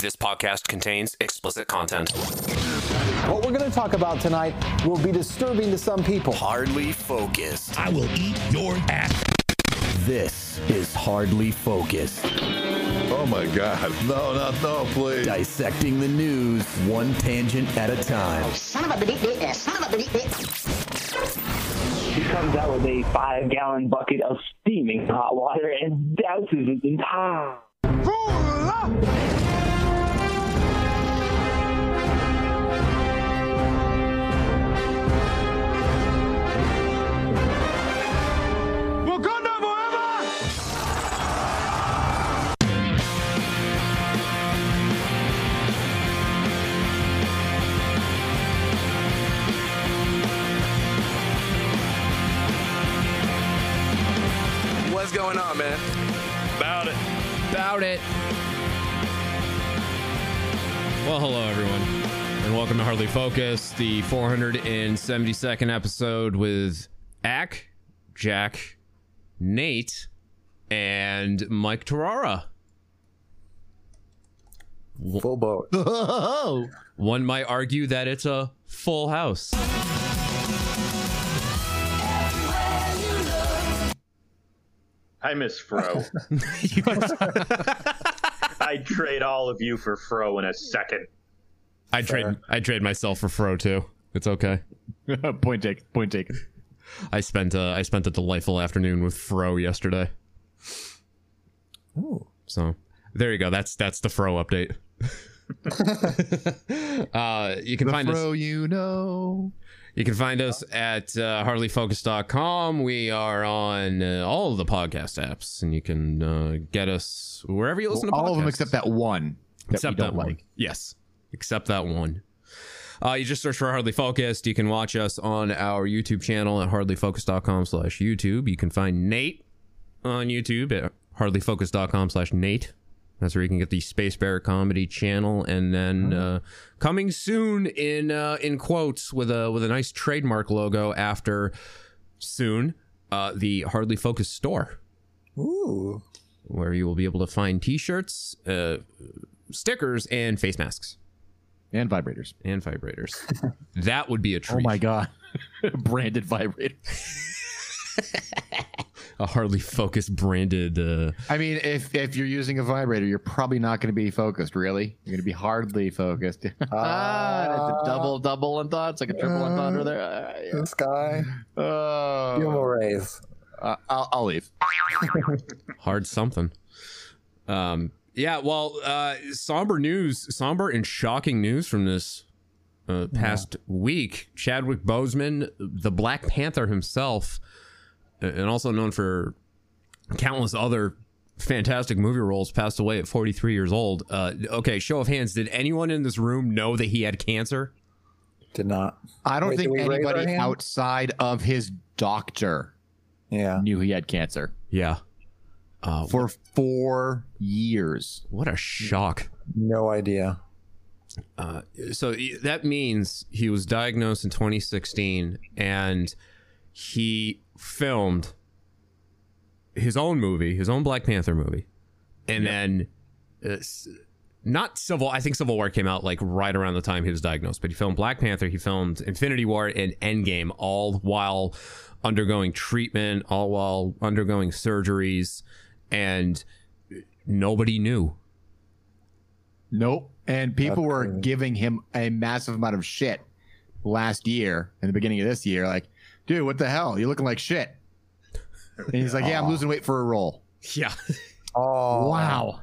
This podcast contains explicit content. What we're going to talk about tonight will be disturbing to some people. Hardly focused. I will eat your ass. This is Hardly Focused. Oh my God. No, no, no, please. Dissecting the news one tangent at a time. Oh, son of a bitch, son of a bitch. He comes out with a five gallon bucket of steaming hot water and douses it entire. What's going on, man? About it. about it. Well, hello everyone, and welcome to Hardly Focus, the 472nd episode with Ack, Jack, Nate, and Mike Tarara. Full boat. Oh. One might argue that it's a full house. I miss Fro. I'd trade all of you for Fro in a second. I trade I trade myself for Fro too. It's okay. point taken. Point taken. I spent uh, I spent a delightful afternoon with Fro yesterday. Ooh. So there you go. That's that's the Fro update. uh, you can The find fro us. you know. You can find us at uh, hardlyfocus.com. We are on uh, all of the podcast apps, and you can uh, get us wherever you listen to podcasts. All of them except that one that Except we don't that one. like. Yes, except that one. Uh, you just search for Hardly Focused. You can watch us on our YouTube channel at hardlyfocus.com slash YouTube. You can find Nate on YouTube at hardlyfocus.com slash Nate. That's where you can get the Space Bear Comedy channel, and then uh, coming soon in uh, in quotes with a with a nice trademark logo after soon uh, the Hardly Focused store Ooh. where you will be able to find t-shirts, uh, stickers, and face masks And vibrators. and vibrators. that would be a treat. Oh my god. Branded vibrator. A hardly focused branded. Uh, I mean, if if you're using a vibrator, you're probably not going to be focused. Really, you're going to be hardly focused. ah, it's a double double entendre. thoughts, like a triple entendre there. Ah, yeah. This guy. Oh. Give him a. Uh, I'll, I'll leave. hard something. Um, yeah. Well, uh, somber news, somber and shocking news from this uh, past week. Chadwick Boseman, the Black Panther himself, and also known for countless other fantastic movie roles, passed away at 43 years old. Uh, okay, show of hands. Did anyone in this room know that he had cancer? Did not. I don't Wait, think did we raise our anybody outside of his doctor Yeah. knew he had cancer Yeah. Uh, for four years. what a shock. No idea. Uh, so that means he was diagnosed in 2016 and he filmed his own movie, his own Black Panther movie. And then uh, not Civil, I think Civil War came out like right around the time he was diagnosed, but he filmed Black Panther, he filmed Infinity War and Endgame all while undergoing treatment, all while undergoing surgeries and nobody knew. Nope. And people That's were crazy. giving him a massive amount of shit last year and the beginning of this year. Like, dude, what the hell? You're looking like shit. And he's like, yeah, I'm losing weight for a role. Yeah. Oh. Wow.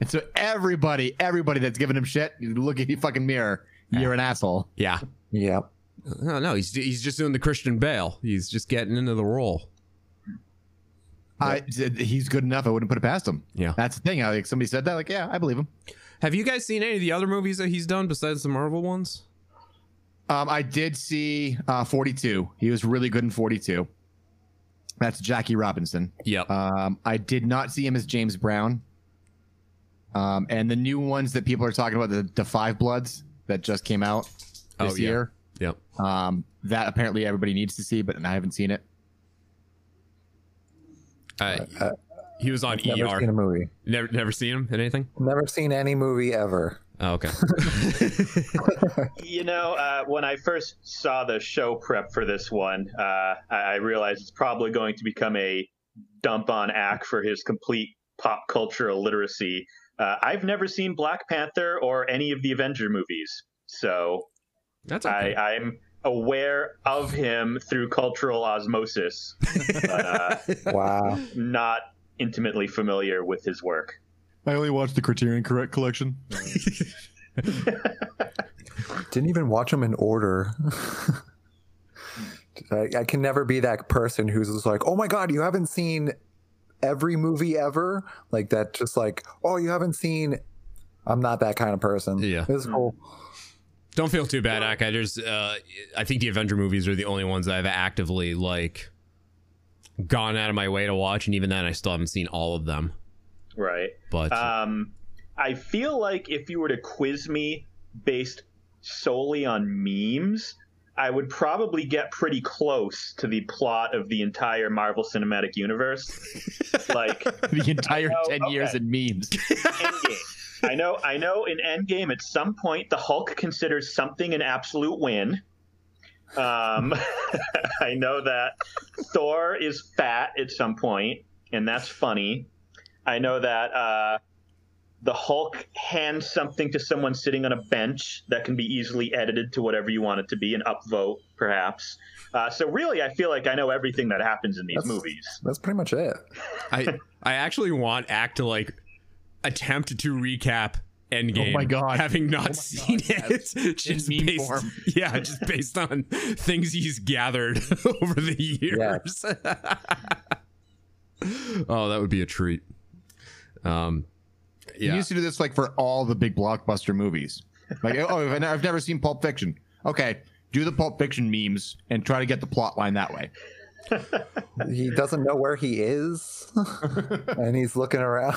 And so everybody, everybody that's giving him shit, you look at your fucking mirror. You're an asshole. Yeah. Yep. No, no, he's he's just doing the Christian Bale. He's just getting into the role. I, he's good enough. I wouldn't put it past him. Yeah. That's the thing. I, like somebody said that. Like, yeah, I believe him. Have you guys seen any of the other movies that he's done besides the Marvel ones? Um, I did see uh, 42. He was really good in 42. That's Jackie Robinson. Yep. Um, I did not see him as James Brown. Um, and the new ones that people are talking about, the, the Five Bloods that just came out this Oh, yeah. year, yep. um, that apparently everybody needs to see, but I haven't seen it. Uh, He was on Never ER. seen a movie. Never never seen him in anything. Never seen any movie ever. Oh, okay. You know, uh, when I first saw the show prep for this one, uh, I I realized it's probably going to become a dump on Ack for his complete pop culture illiteracy. Uh, I've never seen Black Panther or any of the Avenger movies, so That's I. I'm aware of him through cultural osmosis, but uh, Wow. not intimately familiar with his work. I only watched the Criterion Correct collection. Didn't even watch them in order. I, I can never be that person who's just like, oh my god, you haven't seen every movie ever, like that. Just like, oh, you haven't seen. I'm not that kind of person. Yeah. it's cool. Don't feel too bad, Ak. I just, uh, I think the Avenger movies are the only ones that I've actively like gone out of my way to watch, and even then, I still haven't seen all of them. Right. But Um, I feel like if you were to quiz me based solely on memes, I would probably get pretty close to the plot of the entire Marvel Cinematic Universe. like the entire know, 10 years in memes. Endgame. I know. I know. In Endgame, at some point, the Hulk considers something an absolute win. Um, I know that Thor is fat at some point, and that's funny. I know that uh, the Hulk hands something to someone sitting on a bench that can be easily edited to whatever you want it to be, an upvote, perhaps. Uh, so really, I feel like I know everything that happens in these That's- movies. That's pretty much it. I, I actually want Ack to like attempt to recap Endgame. Oh my God. Having not seen it, just meme based, form. yeah, just based on things he's gathered over the years. oh, that would be a treat. Um, He yeah. used to do this like for all the big blockbuster movies. Like, oh, I've I've never seen Pulp Fiction. Okay, do the Pulp Fiction memes and try to get the plot line that way. He doesn't know where he is, and he's looking around.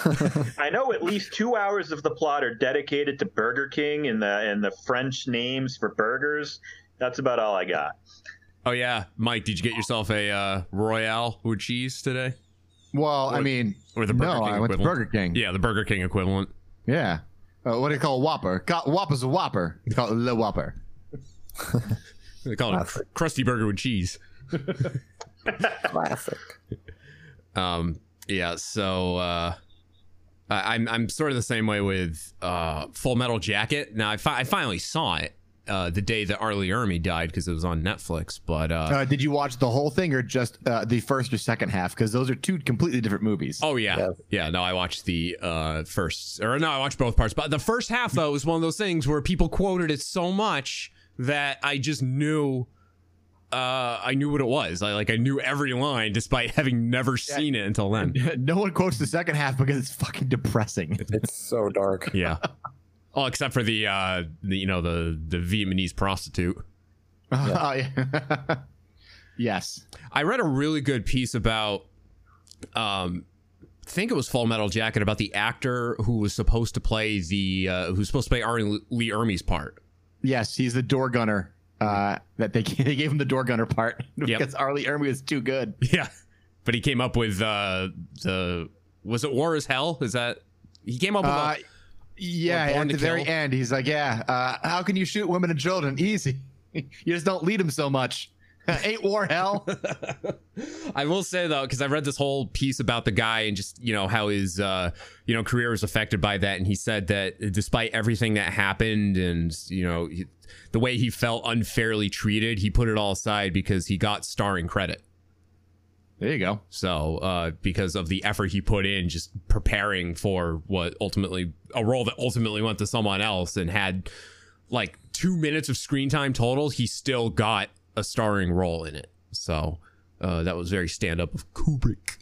I know at least two hours of the plot are dedicated to Burger King and the and the French names for burgers. That's about all I got. Oh yeah, Mike, did you get yourself a uh, Royale with cheese today, Well, I mean, or the Burger no, King I went to? Burger King. Yeah, the Burger King equivalent. Yeah. Uh, what do you call a Whopper? Ca- Whopper's a Whopper. They call it Le Whopper. They call it a crusty burger with cheese. Classic. Um, yeah, so uh, I, I'm I'm sort of the same way with uh, Full Metal Jacket. Now I, fi- I finally saw it uh, the day that R. Lee Ermey died because it was on Netflix. But uh, Uh, did you watch the whole thing or just uh, the first or second half? Because those are two completely different movies. oh yeah, Yes. yeah. No, I watched the uh, first, or no, I watched both parts. But the first half though was one of those things where people quoted it so much that I just knew. Uh, I knew what it was. I like I knew every line despite having never seen it until then. no one quotes the second half because it's fucking depressing. It's so dark. Yeah. Oh, except for the uh the, you know the the Vietnamese prostitute. Oh, yeah. yes. I read a really good piece about um I think it was Full Metal Jacket about the actor who was supposed to play the uh who's supposed to play R. Lee Ermey's part. Yes, he's the door gunner. Uh, that they they gave him the door gunner part because R. Lee Ermey was too good. Yeah. But he came up with uh the was it War is Hell? Is that he came up with Uh, a, yeah, at the very end, he's like, "Yeah, uh, how can you shoot women and children? Easy. you just don't lead them so much. Ain't war hell." I will say though, because I read this whole piece about the guy and just you know how his uh, you know career was affected by that, and he said that despite everything that happened and you know he, the way he felt unfairly treated, he put it all aside because he got starring credit. there you go. So uh, because of the effort he put in, just preparing for what ultimately a role that ultimately went to someone else, and had like two minutes of screen time total, he still got a starring role in it. So uh, that was very stand up of Kubrick.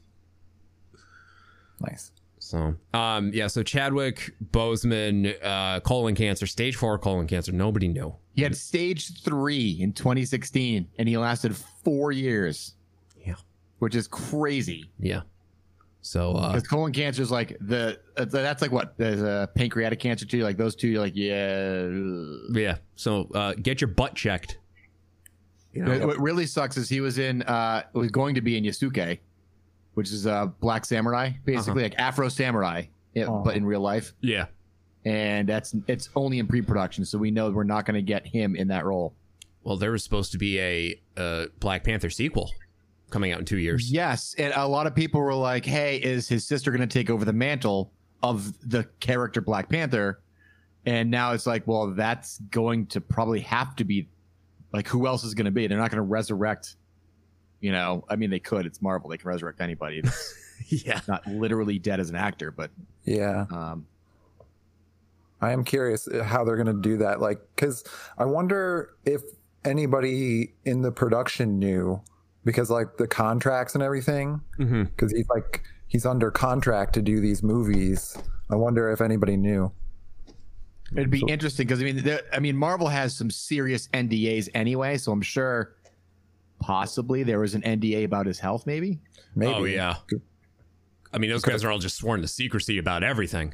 Nice. So, um, yeah. So Chadwick Boseman, uh, colon cancer, stage four colon cancer. Nobody knew. He had stage three in 2016, and he lasted four years. Yeah. which is crazy. Yeah. So, uh, Because colon cancer is like the uh, that's like what there's a pancreatic cancer too. Like those two, you're like yeah. yeah. So, uh, get your butt checked. You know, What really sucks is he was in uh was going to be in Yasuke, which is a black samurai, basically like Afro samurai, yeah, but in real life. Yeah. And that's it's only in pre-production, so we know we're not going to get him in that role. Well, there was supposed to be a, uh Black Panther sequel coming out in two years. Yes, and a lot of people were like, "Hey, is his sister going to take over the mantle of the character Black Panther?" And now it's like, well, that's going to probably have to be like who else is going to be? They're not going to resurrect. You know, I mean, they could. It's Marvel; they can resurrect anybody. yeah, not literally dead as an actor, but Yeah. um, I am curious how they're going to do that. Like, because I wonder if anybody in the production knew, because like the contracts and everything, Mm-hmm. because he's like he's under contract to do these movies. I wonder if anybody knew. It'd be interesting because I mean, there, I mean, Marvel has some serious NDAs anyway, so I'm sure possibly there was an NDA about his health, maybe. Maybe. Oh yeah. I mean, those guys are all just sworn to secrecy about everything.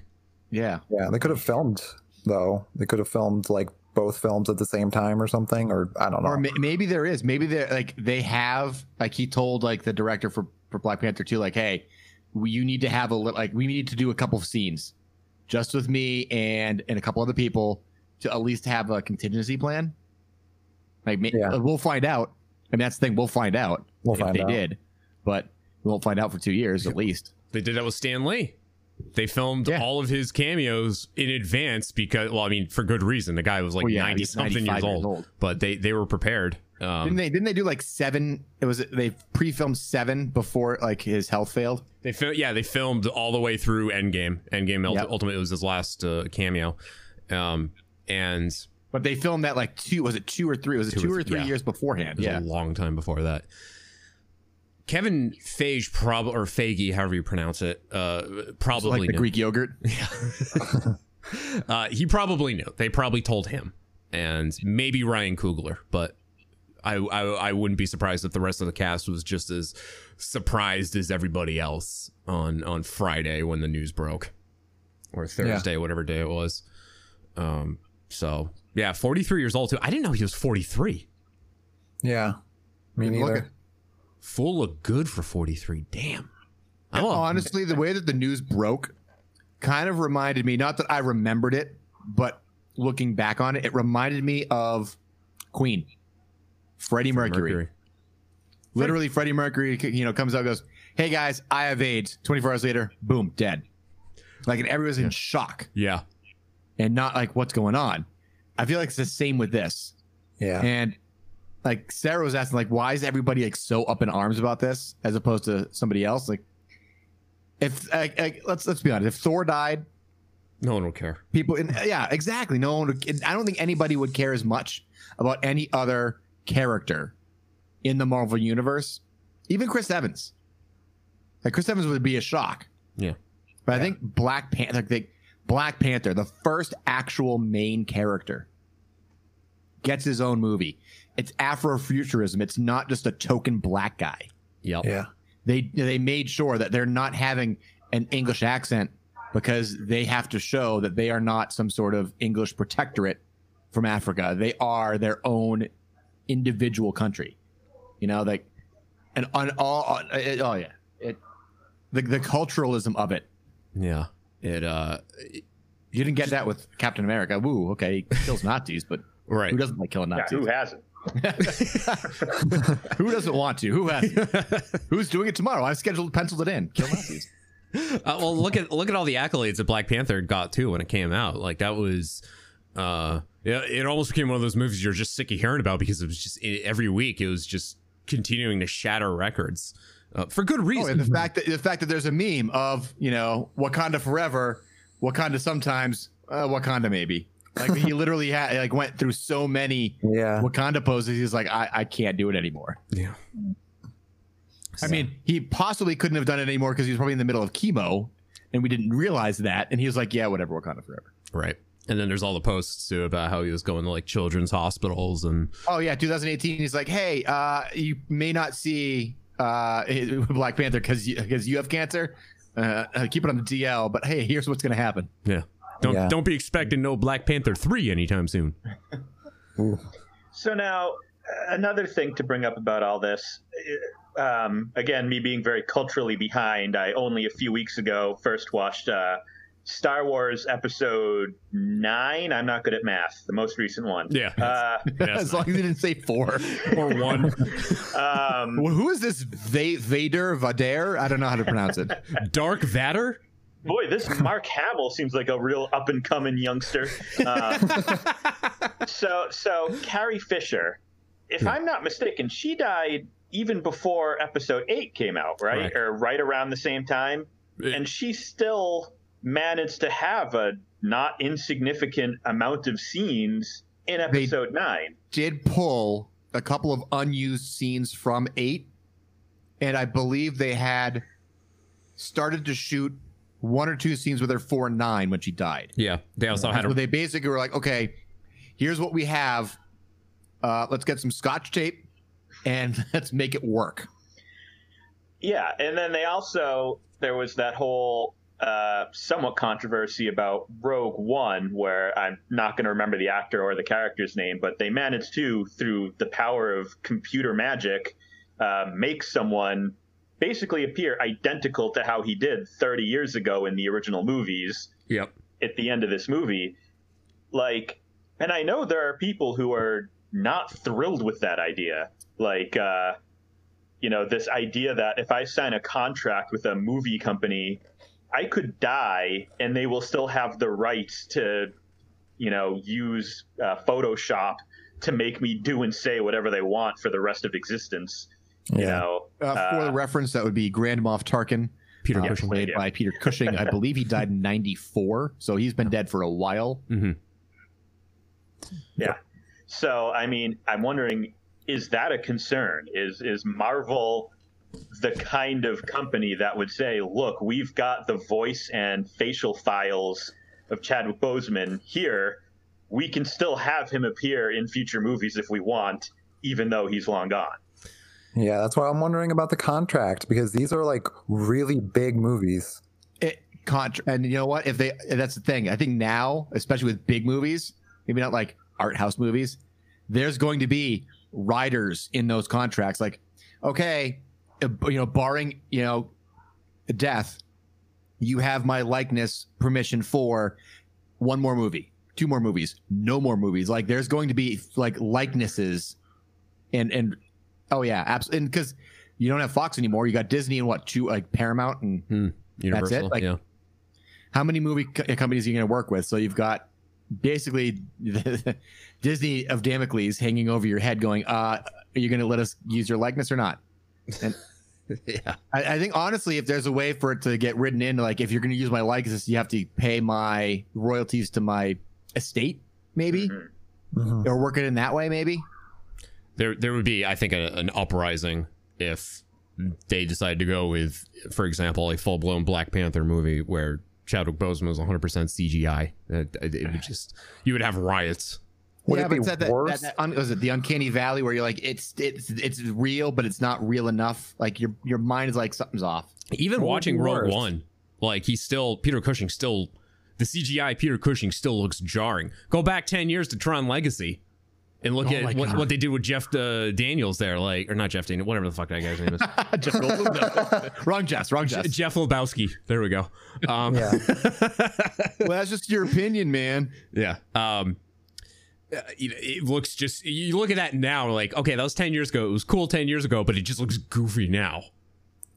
Yeah. Yeah, they could have filmed though. They could have filmed like both films at the same time or something, or I don't know. Or ma- maybe there is. Maybe they like they have like he told like the director for for Black Panther 2 like, "Hey, we, you need to have a li- like we need to do a couple of scenes just with me and and a couple other people to at least have a contingency plan." Like Yeah. we'll find out. I mean, that's the thing, we'll find out We'll if find they out. did. But we won't find out for 2 years at least. They did that with Stan Lee. They filmed all of his cameos in advance because, well, I mean, for good reason. The guy was like Well, yeah, ninety something years years old, old. but they they were prepared. Um, didn't they didn't they do like 7 it was they pre-filmed 7 before like his health failed? They fil- yeah, they filmed all the way through Endgame. Endgame Yep. ultimately was his last uh, cameo, um, and But they filmed that like two was it 2 or 3? Was it 2 or 3 yeah. years beforehand? was Yeah. a long time before that. Kevin Feige, prob or Feige, however you pronounce it, uh, probably like the knew. Greek yogurt. Uh, he probably knew. They probably told him, and maybe Ryan Coogler, but I, I I wouldn't be surprised if the rest of the cast was just as surprised as everybody else on on Friday when the news broke, or Thursday, whatever day it was. Um. So yeah, forty three years old too. I didn't know he was forty three. Yeah, me Look neither. Full look good for forty three. Damn. I'm a- honestly, the way that the news broke kind of reminded me, not that I remembered it, but looking back on it, it reminded me of Queen, Freddie Mercury. Mercury. Literally, Freddie Mercury, you know, comes out and goes, Hey guys, I have AIDS. 24 hours later, boom, dead. Like, and everyone's in shock Yeah. and not like, what's going on? I feel like it's the same with this. Yeah, And like Sarah was asking, like, why is everybody like so up in arms about this as opposed to somebody else? Like, if like, like, let's let's be honest, if Thor died, No one would care. people, and yeah, exactly. No one. Would, I don't think anybody would care as much about any other character in the Marvel universe, even Chris Evans. Like Chris Evans would be a shock, Yeah. but I think Black Panther, like, Black Panther, the first actual main character, gets his own movie. It's Afrofuturism. It's not just a token black guy. Yep. yeah, They they made sure that they're not having an English accent because they have to show that they are not some sort of English protectorate from Africa. They are their own individual country. You know, like and on all it, oh yeah. It the the culturalism of it. Yeah. It uh You didn't get that with Captain America. Woo, okay, he kills Nazis, but right. who doesn't like killing Yeah, Nazis? who hasn't? who doesn't want to? Who has? Who's doing it tomorrow? I've scheduled, penciled it in. Kill Nazis. Uh, well, look at look at all the accolades that Black Panther got too when it came out. Like that was, uh, yeah, it almost became one of those movies you're just sick of hearing about because it was just it, every week it was just continuing to shatter records uh, for good Oh, reason. and the fact that the fact that there's a meme of you know Wakanda forever, Wakanda sometimes, uh, Wakanda maybe. Like he literally had like went through so many yeah. Wakanda poses. He's like, I, I can't do it anymore. yeah, I mean, he possibly couldn't have done it anymore because he was probably in the middle of chemo, and we didn't realize that. And he was like, Yeah, whatever, Wakanda forever. right. And then there's all the posts too about how he was going to like children's hospitals and Oh yeah, 2018. He's like, Hey, uh, you may not see uh, Black Panther because because you have cancer. Uh, uh, keep it on the DL, but hey, here's what's gonna happen. yeah. Don't Yeah. don't be expecting no Black Panther three anytime soon. So now, uh, another thing to bring up about all this, uh, um, again, me being very culturally behind, I only a few weeks ago first watched uh, Star Wars Episode Nine. I'm not good at math. The most recent one. Yeah. Uh, as long as you didn't say four. or one. um, Well, who is this Va- Vader Vader? I don't know how to pronounce it. Dark Vader? boy, this Mark Hamill seems like a real up and coming youngster. Uh, so, so Carrie Fisher, if I'm not mistaken, she died even before Episode Eight came out, right, Correct. or right around the same time, and she still managed to have a not insignificant amount of scenes in Episode Nine. Did pull a couple of unused scenes from eight, and I believe they had started to shoot one or two scenes with her for nine when she died. Yeah. They also had Where a they basically were like, okay, here's what we have. Uh, let's get some scotch tape and let's make it work. Yeah, and then they also there was that whole uh, somewhat controversy about Rogue One, where I'm not going to remember the actor or the character's name, but they managed to, through the power of computer magic, uh, make someone basically appear identical to how he did 30 years ago in the original movies Yep. at the end of this movie. Like, and I know there are people who are not thrilled with that idea. Like, uh, you know, this idea that if I sign a contract with a movie company, I could die and they will still have the right to, you know, use uh, Photoshop to make me do and say whatever they want for the rest of existence. You Yeah. know, Uh, for the reference, that would be Grand Moff Tarkin, Peter uh, Cushing. played yeah. by Peter Cushing. I believe he died in '94, so he's been dead for a while. Yeah. So I mean, I'm wondering, is that a concern? Is is Marvel the kind of company that would say, look, we've got the voice and facial files of Chadwick Boseman here. We can still have him appear in future movies if we want, even though he's long gone. Yeah, that's why I'm wondering about the contract because these are like really big movies. It contra- and you know what? If they that's the thing. I think now, especially with big movies, maybe not like art house movies, there's going to be writers in those contracts. Like, okay, you know, barring you know death, you have my likeness permission for one more movie, two more movies, no more movies. Like, there's going to be like likenesses, and and oh yeah, absolutely. Because you don't have Fox anymore. You got Disney and what two like Paramount and Hmm. Universal. Like- yeah. how many movie co- companies are you going to work with? So you've got basically Disney of Damocles hanging over your head, going, uh, "Are you going to let us use your likeness or not?" And Yeah. I, I think honestly, if there's a way for it to get written in, like if you're going to use my likeness, you have to pay my royalties to my estate, maybe, Mhm. or work it in that way, maybe. There, there would be, I think, a, an uprising if they decided to go with, for example, a full blown Black Panther movie where Chadwick Boseman was 100% CGI. It, it, it would just, you would have riots. Would yeah, it be but that, worse? that, that, un, was it the uncanny valley where you're like, it's it's it's real, but it's not real enough. Like your your mind is like something's off. Even What watching Rogue worse? One, like he's still Peter Cushing still the CGI Peter Cushing still looks jarring. Go back ten years to Tron Legacy, and look Oh at what, what they did with Jeff uh, Daniels there, like or not Jeff Daniels, whatever the fuck that guy's name is, Jeff Goldblum, no. wrong Jeff. wrong Jeff. Jeff Lebowski. There we go. Um, yeah. well, that's just your opinion, man. Yeah. Um, uh, you know, it looks just you look at that now, like okay, that was ten years ago. It was cool ten years ago, but it just looks goofy now.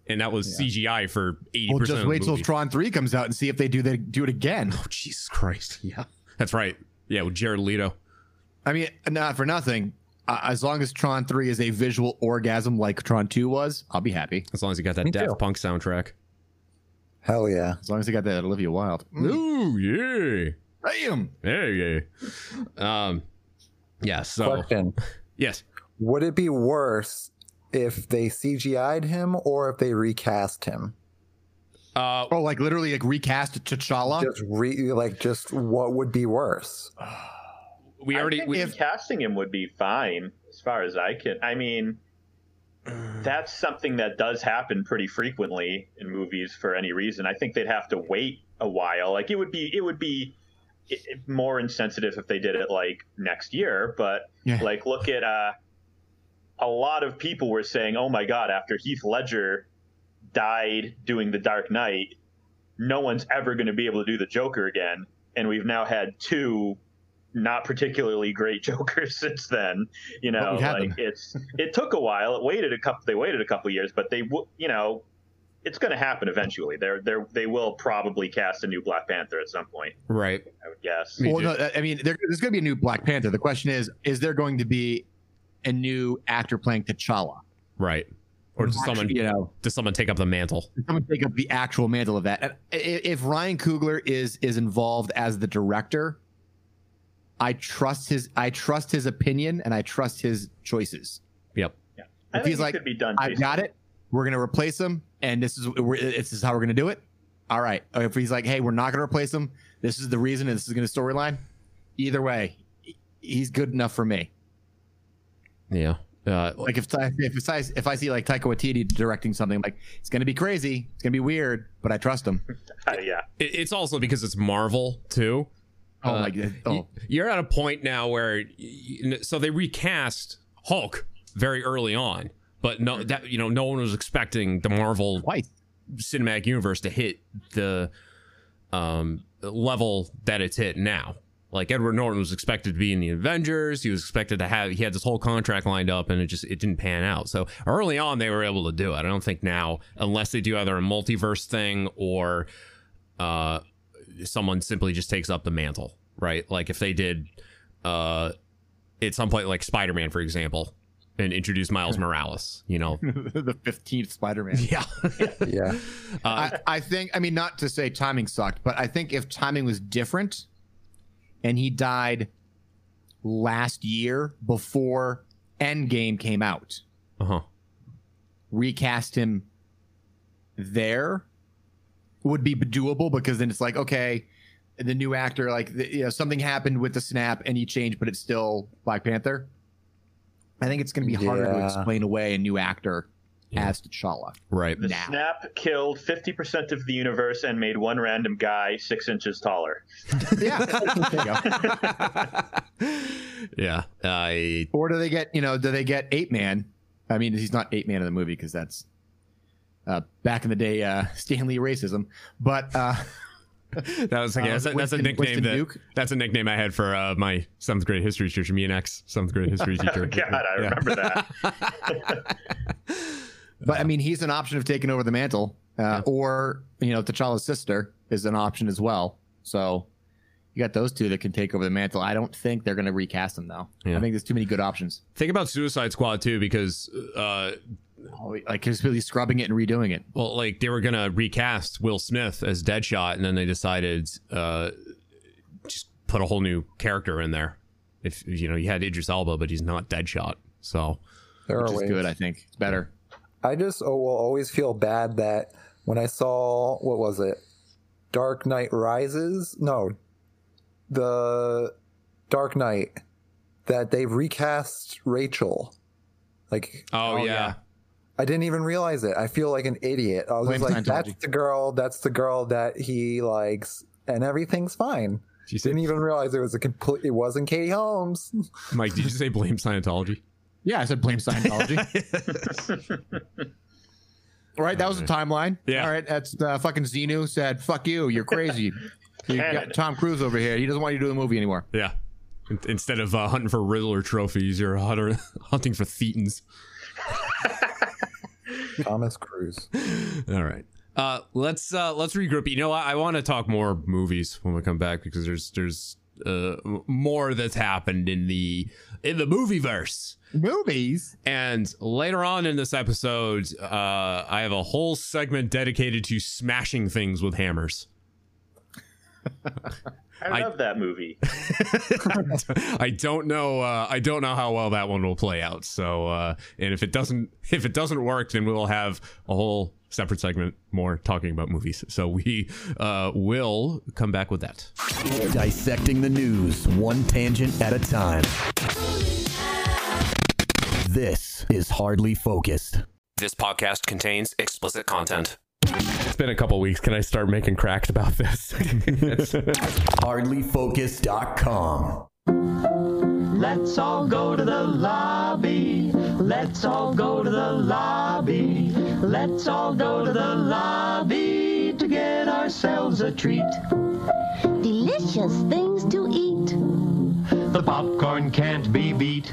And that was CGI for eighty Well, just of wait the till movie. Tron Three comes out and see if they do they do it again. Oh Jesus Christ! Yeah, that's right. Yeah, with Jared Leto. I mean, not for nothing. Uh, as long as Tron Three is a visual orgasm like Tron Two was, I'll be happy. As long as he got that Me Daft too. Punk soundtrack. Hell yeah. As long as they got that Olivia Wilde. Ooh yeah, Bam! there you go. Um, yeah. So Question. yes, Would it be worse if they CGI'd him or if they recast him? uh, Oh, like literally like recast T'Challa. Just re like just what would be worse? we already I think we, casting him would be fine as far as I can. I mean, that's something that does happen pretty frequently in movies for any reason. I think they'd have to wait a while. Like it would be, it would be i- i- more insensitive if they did it like next year. But Yeah. like, look at uh, a lot of people were saying, "Oh my God!" After Heath Ledger died doing The Dark Knight, no one's ever going to be able to do the Joker again. And we've now had two not particularly great Jokers since then. You know, like them. it's it took a while. It waited a couple. They waited a couple years, but they you know. It's going to happen eventually. They're, they're, they will probably cast a new Black Panther at some point. Right. I would guess. Well, no, I mean, there, there's going to be a new Black Panther. The question is, is there going to be a new actor playing T'Challa? Right. Or does Actually, someone you know, does someone take up the mantle? Does someone take up the actual mantle of that? And If Ryan Coogler is is involved as the director, I trust his I trust his opinion and I trust his choices. Yep. Yeah. I If think he's it like, could be done. I've got it. We're gonna replace him, and this is we're, this is how we're gonna do it. All right. If he's like, hey, we're not gonna replace him. This is the reason, and this is gonna storyline. Either way, he's good enough for me. Yeah. Uh, Like if I if I if I see like Taika Waititi directing something, like it's gonna be crazy, it's gonna be weird, but I trust him. yeah. it- it's also because it's Marvel too. Oh Uh, my god! y- Oh, You're at a point now where, y- y- so they recast Hulk very early on, but no, that you know, no one was expecting the Marvel twice. cinematic universe to hit the um, level that it's hit now. Like Edward Norton was expected to be in the Avengers. He was expected to have. He had this whole contract lined up, and it just it didn't pan out. So early on, they were able to do it. I don't think now, unless they do either a multiverse thing or uh, someone simply just takes up the mantle, right? Like if they did uh, at some point, like Spider Man, for example, and introduced Miles Morales. You know, the fifteenth Spider-Man. yeah, Yeah. I, I think. I mean, not to say timing sucked, but I think if timing was different, and he died last year before Endgame came out, uh huh. recast him there would be doable because then it's like okay the new actor like the, you know something happened with the snap and he changed but it's still black panther i think it's going to be harder to explain away a new actor as T'Challa. Right. The now. snap killed 50% of the universe and made one random guy six inches taller. yeah there you go. Yeah. I or do they get you know do they get Ape Man i mean he's not Ape Man in the movie because that's uh, back in the day uh Stan Lee racism but uh that was okay. Uh, that's, a, that's a nickname that Duke? that's a nickname I had for uh, my seventh grade history teacher. Me and ex seventh grade history teacher. God, I remember that. But I mean, he's an option of taking over the mantle, uh, or you know, T'Challa's sister is an option as well. So you got those two that can take over the mantle. I don't think they're going to recast him though. Yeah. I think there's too many good options. Think about Suicide Squad too, because uh, Oh, like he's really scrubbing it and redoing it. well, like they were gonna recast Will Smith as Deadshot, and then they decided uh, just put a whole new character in there. If you know, you had Idris Elba, but he's not Deadshot, so There Which are is ways. good, I think. It's better. I just oh, will always feel bad that when I saw what was it, Dark Knight Rises? No, the Dark Knight that they've recast Rachel. Like, oh, Oh, yeah. yeah. I didn't even realize it. I feel like an idiot. I was Blame just like, that's the girl. That's the girl that he likes, and everything's fine. Did you say, Didn't even realize it was a complete. It wasn't Katie Holmes. Mike? Did you say blame Scientology? Yeah, I said blame Scientology. right, that was the timeline. Yeah. All right, that's uh, fucking Xenu said, "Fuck you, you're crazy." you got Tom Cruise over here. He doesn't want you to do the movie anymore. Yeah. In- Instead of uh, hunting for Riddler trophies, you're hunter- hunting for Thetans. Thomas Cruise. All right. Uh, let's uh, let's regroup. You know, I, I want to talk more movies when we come back because there's there's uh, more that's happened in the in the movie verse. Movies. And later on in this episode, uh, I have a whole segment dedicated to smashing things with hammers. I I- love that movie. I don't know. Uh, I don't know how well that one will play out. So, uh, and if it doesn't, if it doesn't work, then we'll have a whole separate segment more talking about movies. So we uh, will come back with that. Dissecting the news, one tangent at a time. This is Hardly Focused. This podcast contains explicit content. It's been a couple weeks. Can I start making cracks about this? HardlyFocused.com. Let's all go to the lobby. Let's all go to the lobby. Let's all go to the lobby to get ourselves a treat. Delicious things to eat. The popcorn can't be beat.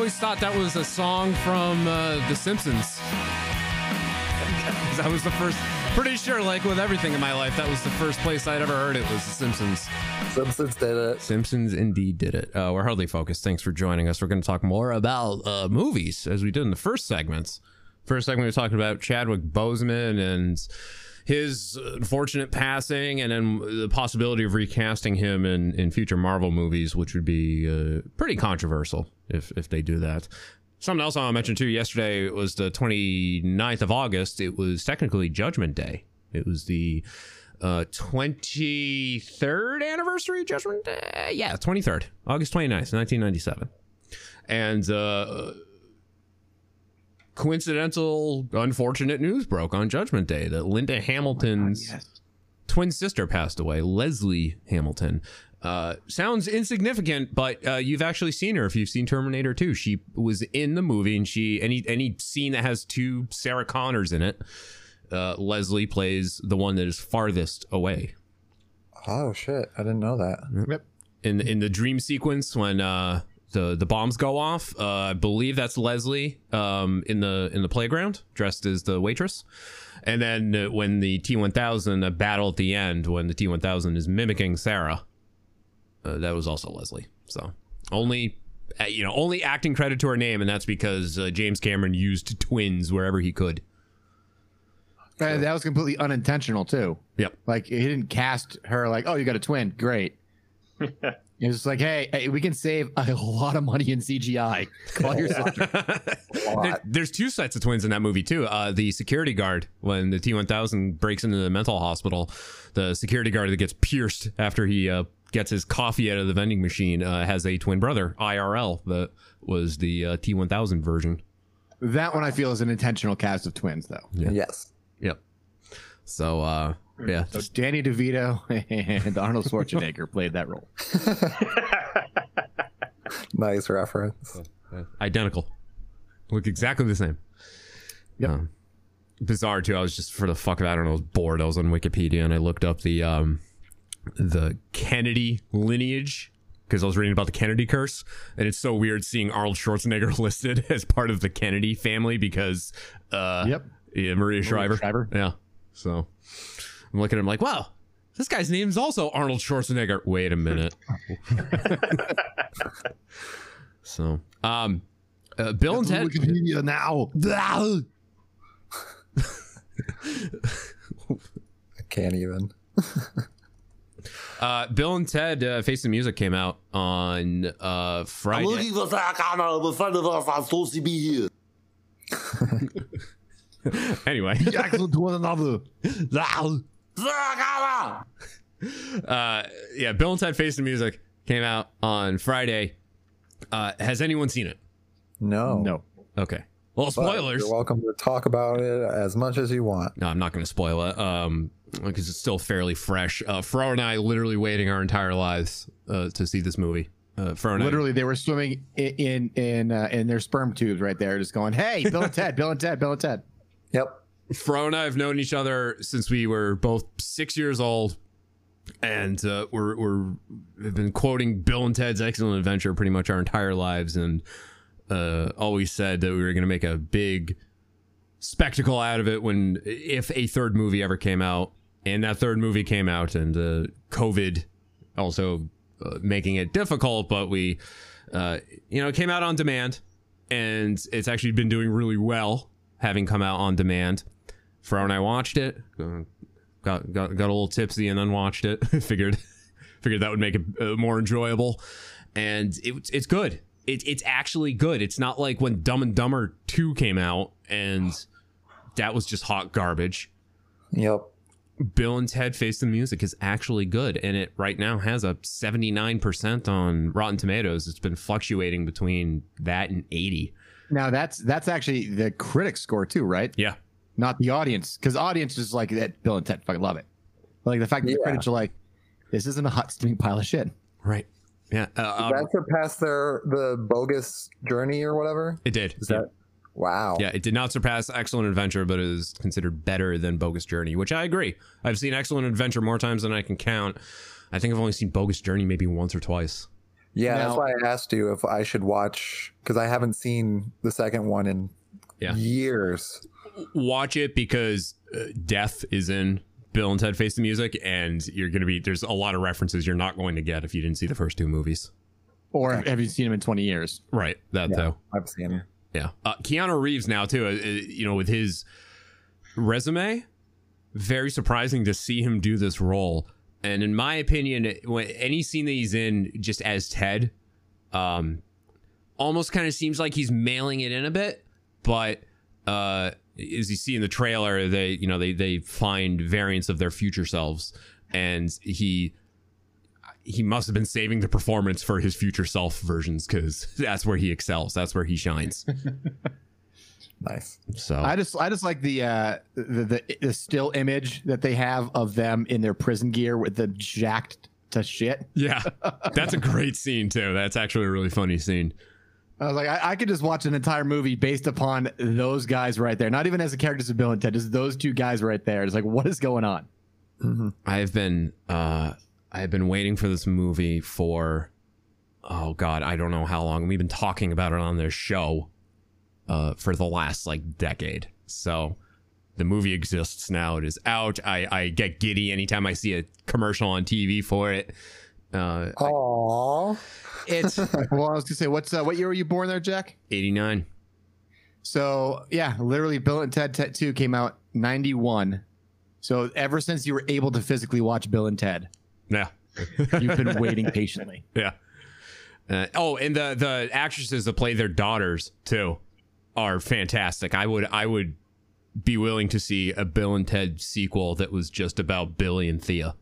Always thought that was a song from uh, The Simpsons. that was the first. Pretty sure, like with everything in my life, that was the first place I'd ever heard it was The Simpsons. Simpsons did it. Simpsons indeed did it. Uh, we're hardly focused. Thanks for joining us. We're going to talk more about uh, movies as we did in the first segments. First segment, we were talking about Chadwick Boseman and his unfortunate passing, and then the possibility of recasting him in, in future Marvel movies, which would be uh, pretty controversial if if they do that. Something else I want to too. Yesterday was the 29th of August. It was technically Judgment Day. It was the uh 23rd anniversary Judgment Day. Yeah, 23rd, August 29th, 1997. And uh coincidental, unfortunate news broke on Judgment Day that Linda Hamilton's twin sister passed away, Leslie Hamilton. Uh, sounds insignificant, but uh, you've actually seen her if you've seen Terminator 2. She was in the movie, and she any any scene that has two Sarah Connors in it, uh, Leslie plays the one that is farthest away. Oh shit! I didn't know that. Yep. In in the dream sequence when uh, the the bombs go off, uh, I believe that's Leslie um, in the in the playground dressed as the waitress. And then uh, when the T1000 a battle at the end, when the T1000 is mimicking Sarah, uh, that was also Leslie. So only, uh, you know, only acting credit to her name, and that's because uh, James Cameron used twins wherever he could. Uh, that was completely unintentional too. Yep. Like he didn't cast her like, oh, you got a twin, great. It was like, hey, hey, we can save a lot of money in CGI. Call your sister. There- there's two sets of twins in that movie too. Uh, the security guard when the T1000 breaks into the mental hospital, the security guard that gets pierced after he uh, gets his coffee out of the vending machine uh, has a twin brother IRL that was the uh, T1000 version. That one I feel is an intentional cast of twins, though. Yeah. Yes. Yep. So uh, yeah, So Danny DeVito and Arnold Schwarzenegger played that role. Nice reference. identical. Look exactly the same. Yeah. bizarre too. I was just for the fuck of it, I don't know, I was bored. I was on Wikipedia and I looked up the um the Kennedy lineage because I was reading about the Kennedy curse, and it's so weird seeing Arnold Schwarzenegger listed as part of the Kennedy family because uh Yep. yeah, Maria Shriver. Shriver. Yeah. So I'm looking at him like, wow, this guy's name is also Arnold Schwarzenegger. Wait a minute. so, um, uh, Bill and Ted. Wikipedia now. I can't even. Uh, Bill and Ted uh, Face the Music came out on uh, Friday. for that camera, but friend of ours are supposed to be here. anyway, excellent to one another. uh, yeah, Bill and Ted Face the Music came out on Friday. Uh, has anyone seen it? No. No. Okay. Well, But spoilers. You're welcome to talk about it as much as you want. No, I'm not going to spoil it um, because it's still fairly fresh. Uh, Fro and I literally waiting our entire lives uh, to see this movie. Uh, Fro and I- Literally, they were swimming in in in, uh, in their sperm tubes right there, just going, "Hey, Bill and Ted, Bill and Ted, Bill and Ted." Yep. Fro and I have known each other since we were both six years old, and uh, we're we're have been quoting Bill and Ted's Excellent Adventure pretty much our entire lives, and uh, always said that we were going to make a big spectacle out of it when if a third movie ever came out, and that third movie came out, and uh, COVID also uh, making it difficult, but we, uh, you know, it came out on demand, and it's actually been doing really well, having come out on demand. Fro and I watched it, got got got a little tipsy, and then watched it. figured figured that would make it uh, more enjoyable, and it, it's good. it, it's actually good. It's not like when Dumb and Dumber 2 came out and that was just hot garbage. Yep. Bill and Ted Face the Music is actually good, and it right now has a 79% on Rotten Tomatoes. It's been fluctuating between that and 80. Now that's that's actually the critic score too, right? Yeah. Not the audience, because audience is like that. Bill and Ted fucking love it. But like the fact that the Yeah. critics are like, this isn't a hot steaming pile of shit. Right. Yeah. Uh, Did that surpass their the bogus journey or whatever? it did. Is that wow? Yeah, it did not surpass Excellent Adventure, but it is considered better than Bogus Journey, which I agree. I've seen Excellent Adventure more times than I can count. I think I've only seen Bogus Journey maybe once or twice. Yeah, that's why I asked you if I should watch because I haven't seen the second one in Yeah. years. Watch it because uh, death is in Bill and Ted Face the Music, and you're going to be, there's a lot of references you're not going to get if you didn't see the first two movies. Or have you seen him in 20 years? Right. That, though. I've seen it. Yeah. Uh, Keanu Reeves now too. Uh, uh, you know, with his resume, very surprising to see him do this role. And in my opinion, any scene that he's in, just as Ted, um, almost kind of seems like he's mailing it in a bit. But uh, as you see in the trailer, they you know they they find variants of their future selves, and he he must have been saving the performance for his future self versions because that's where he excels. That's where he shines. Nice. So I just I just like the uh the, the the still image that they have of them in their prison gear with the jacked to shit. yeah, that's a great scene too. That's actually a really funny scene. I was like, I, I could just watch an entire movie based upon those guys right there. Not even as the characters of Bill and Ted, just those two guys right there. It's like, what is going on? I've been uh I've been waiting for this movie for oh god, I don't know how long. We've been talking about it on this show uh for the last like decade. So the movie exists now. It is out. I I get giddy anytime I see a commercial on TV for it. Uh Aww. It's well, I was gonna say, what's uh, what year were you born there, Jack? 89. So yeah, literally, Bill and Ted Ted Two came out ninety one. So ever since you were able to physically watch Bill and Ted, Yeah. you've been waiting patiently. Yeah. Uh, oh, and the the actresses that play their daughters too are fantastic. I would I would be willing to see a Bill and Ted sequel that was just about Billie and Thea.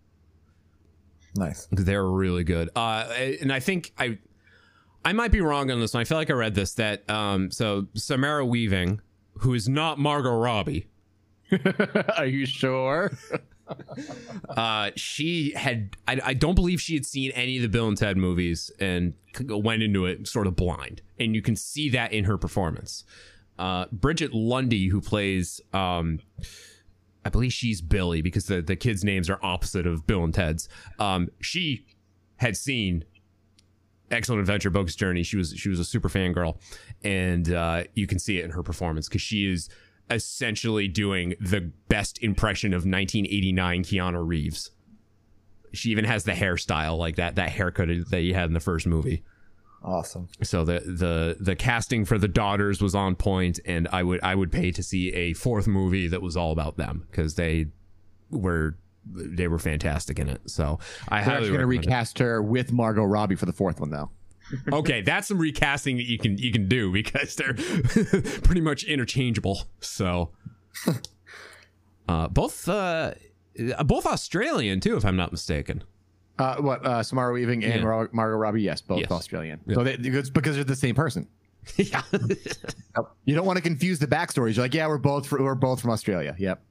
Nice. They're really good. Uh, and I think I I might be wrong on this one. I feel like I read this that um so Samara Weaving, who is not Margot Robbie, Are you sure? uh, she had I, I don't believe she had seen any of the Bill and Ted movies and went into it sort of blind, and you can see that in her performance. Uh, Brigette Lundy, who plays um, I believe she's Billie because the the kids' names are opposite of Bill and Ted's. Um, she had seen Excellent Adventure, Bogus Journey. She was she was a super fan girl, and uh, you can see it in her performance because she is essentially doing the best impression of 1989 Keanu Reeves. She even has the hairstyle like that that haircut that he had in the first movie. Awesome. So the the the casting for the daughters was on point, and I would I would pay to see a fourth movie that was all about them because they were they were fantastic in it. So I They're actually going to recommend it. recast her with Margot Robbie for the fourth one, though. okay, that's some recasting that you can you can do because they're pretty much interchangeable. So, uh, both uh, both Australian too, if I'm not mistaken. Uh, what uh, Samara Weaving and Yeah. Mar- Margot Robbie? Yes, both Yes. Australian. Yeah. So they, it's because they're the same person. yeah, You don't want to confuse the backstories. You're like, yeah, we're both fr- we're both from Australia. Yep.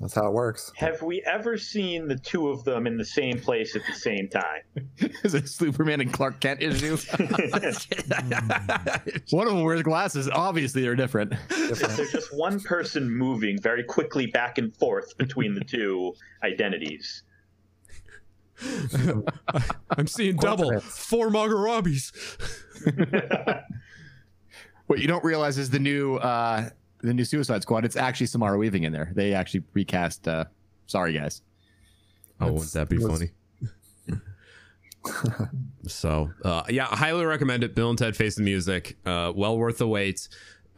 That's how it works. Have we ever seen the two of them in the same place at the same time? Is it Superman and Clark Kent issue? One of them wears glasses. Obviously, they're different. There's just one person moving very quickly back and forth between the two identities. I'm seeing double four Margot Robbies. What you don't realize is the new uh, the new Suicide Squad. It's actually Samara Weaving in there. They actually recast. Uh, sorry, guys. Oh, wouldn't that be was- funny? so, uh, yeah, highly recommend it. Bill and Ted Face the Music. Uh, well worth the wait.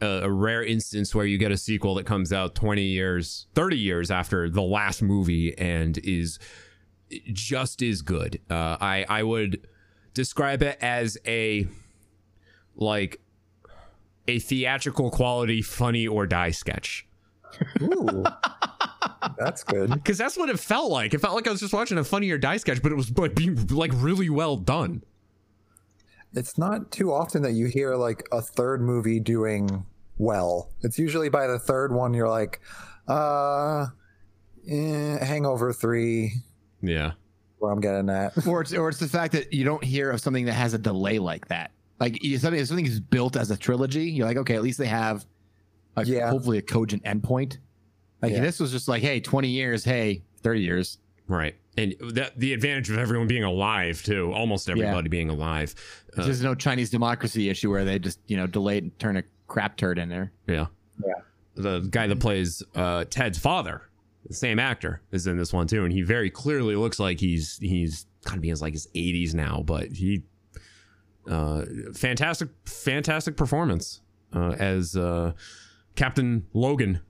Uh, a rare instance where you get a sequel that comes out 20 years, 30 years after the last movie and is just as good. Uh, I, I would describe it as a like a theatrical quality funny or die sketch. Ooh, that's good. Because that's what it felt like. It felt like I was just watching a funny or die sketch, but it was but being like really well done. It's not too often that you hear like a third movie doing well. It's usually by the third one you're like, uh, eh, Hangover three, Yeah. where I'm getting at. or it's or it's the fact that you don't hear of something that has a delay like that. Like you- something, if something is built as a trilogy, you're like, okay, at least they have, a, Yeah. hopefully a cogent endpoint. Like Yeah. this was just like, hey, 20 years, hey, 30 years. Right. And that the advantage of everyone being alive too, almost everybody being alive. Uh, There's no Chinese democracy issue where they just you know delay it and turn a crap turd in there. yeah. Yeah. The guy that plays uh, Ted's father, the same actor, is in this one too, and he very clearly looks like he's he's kind of be in his like his 80s now, but he uh fantastic fantastic performance uh as uh Captain Logan.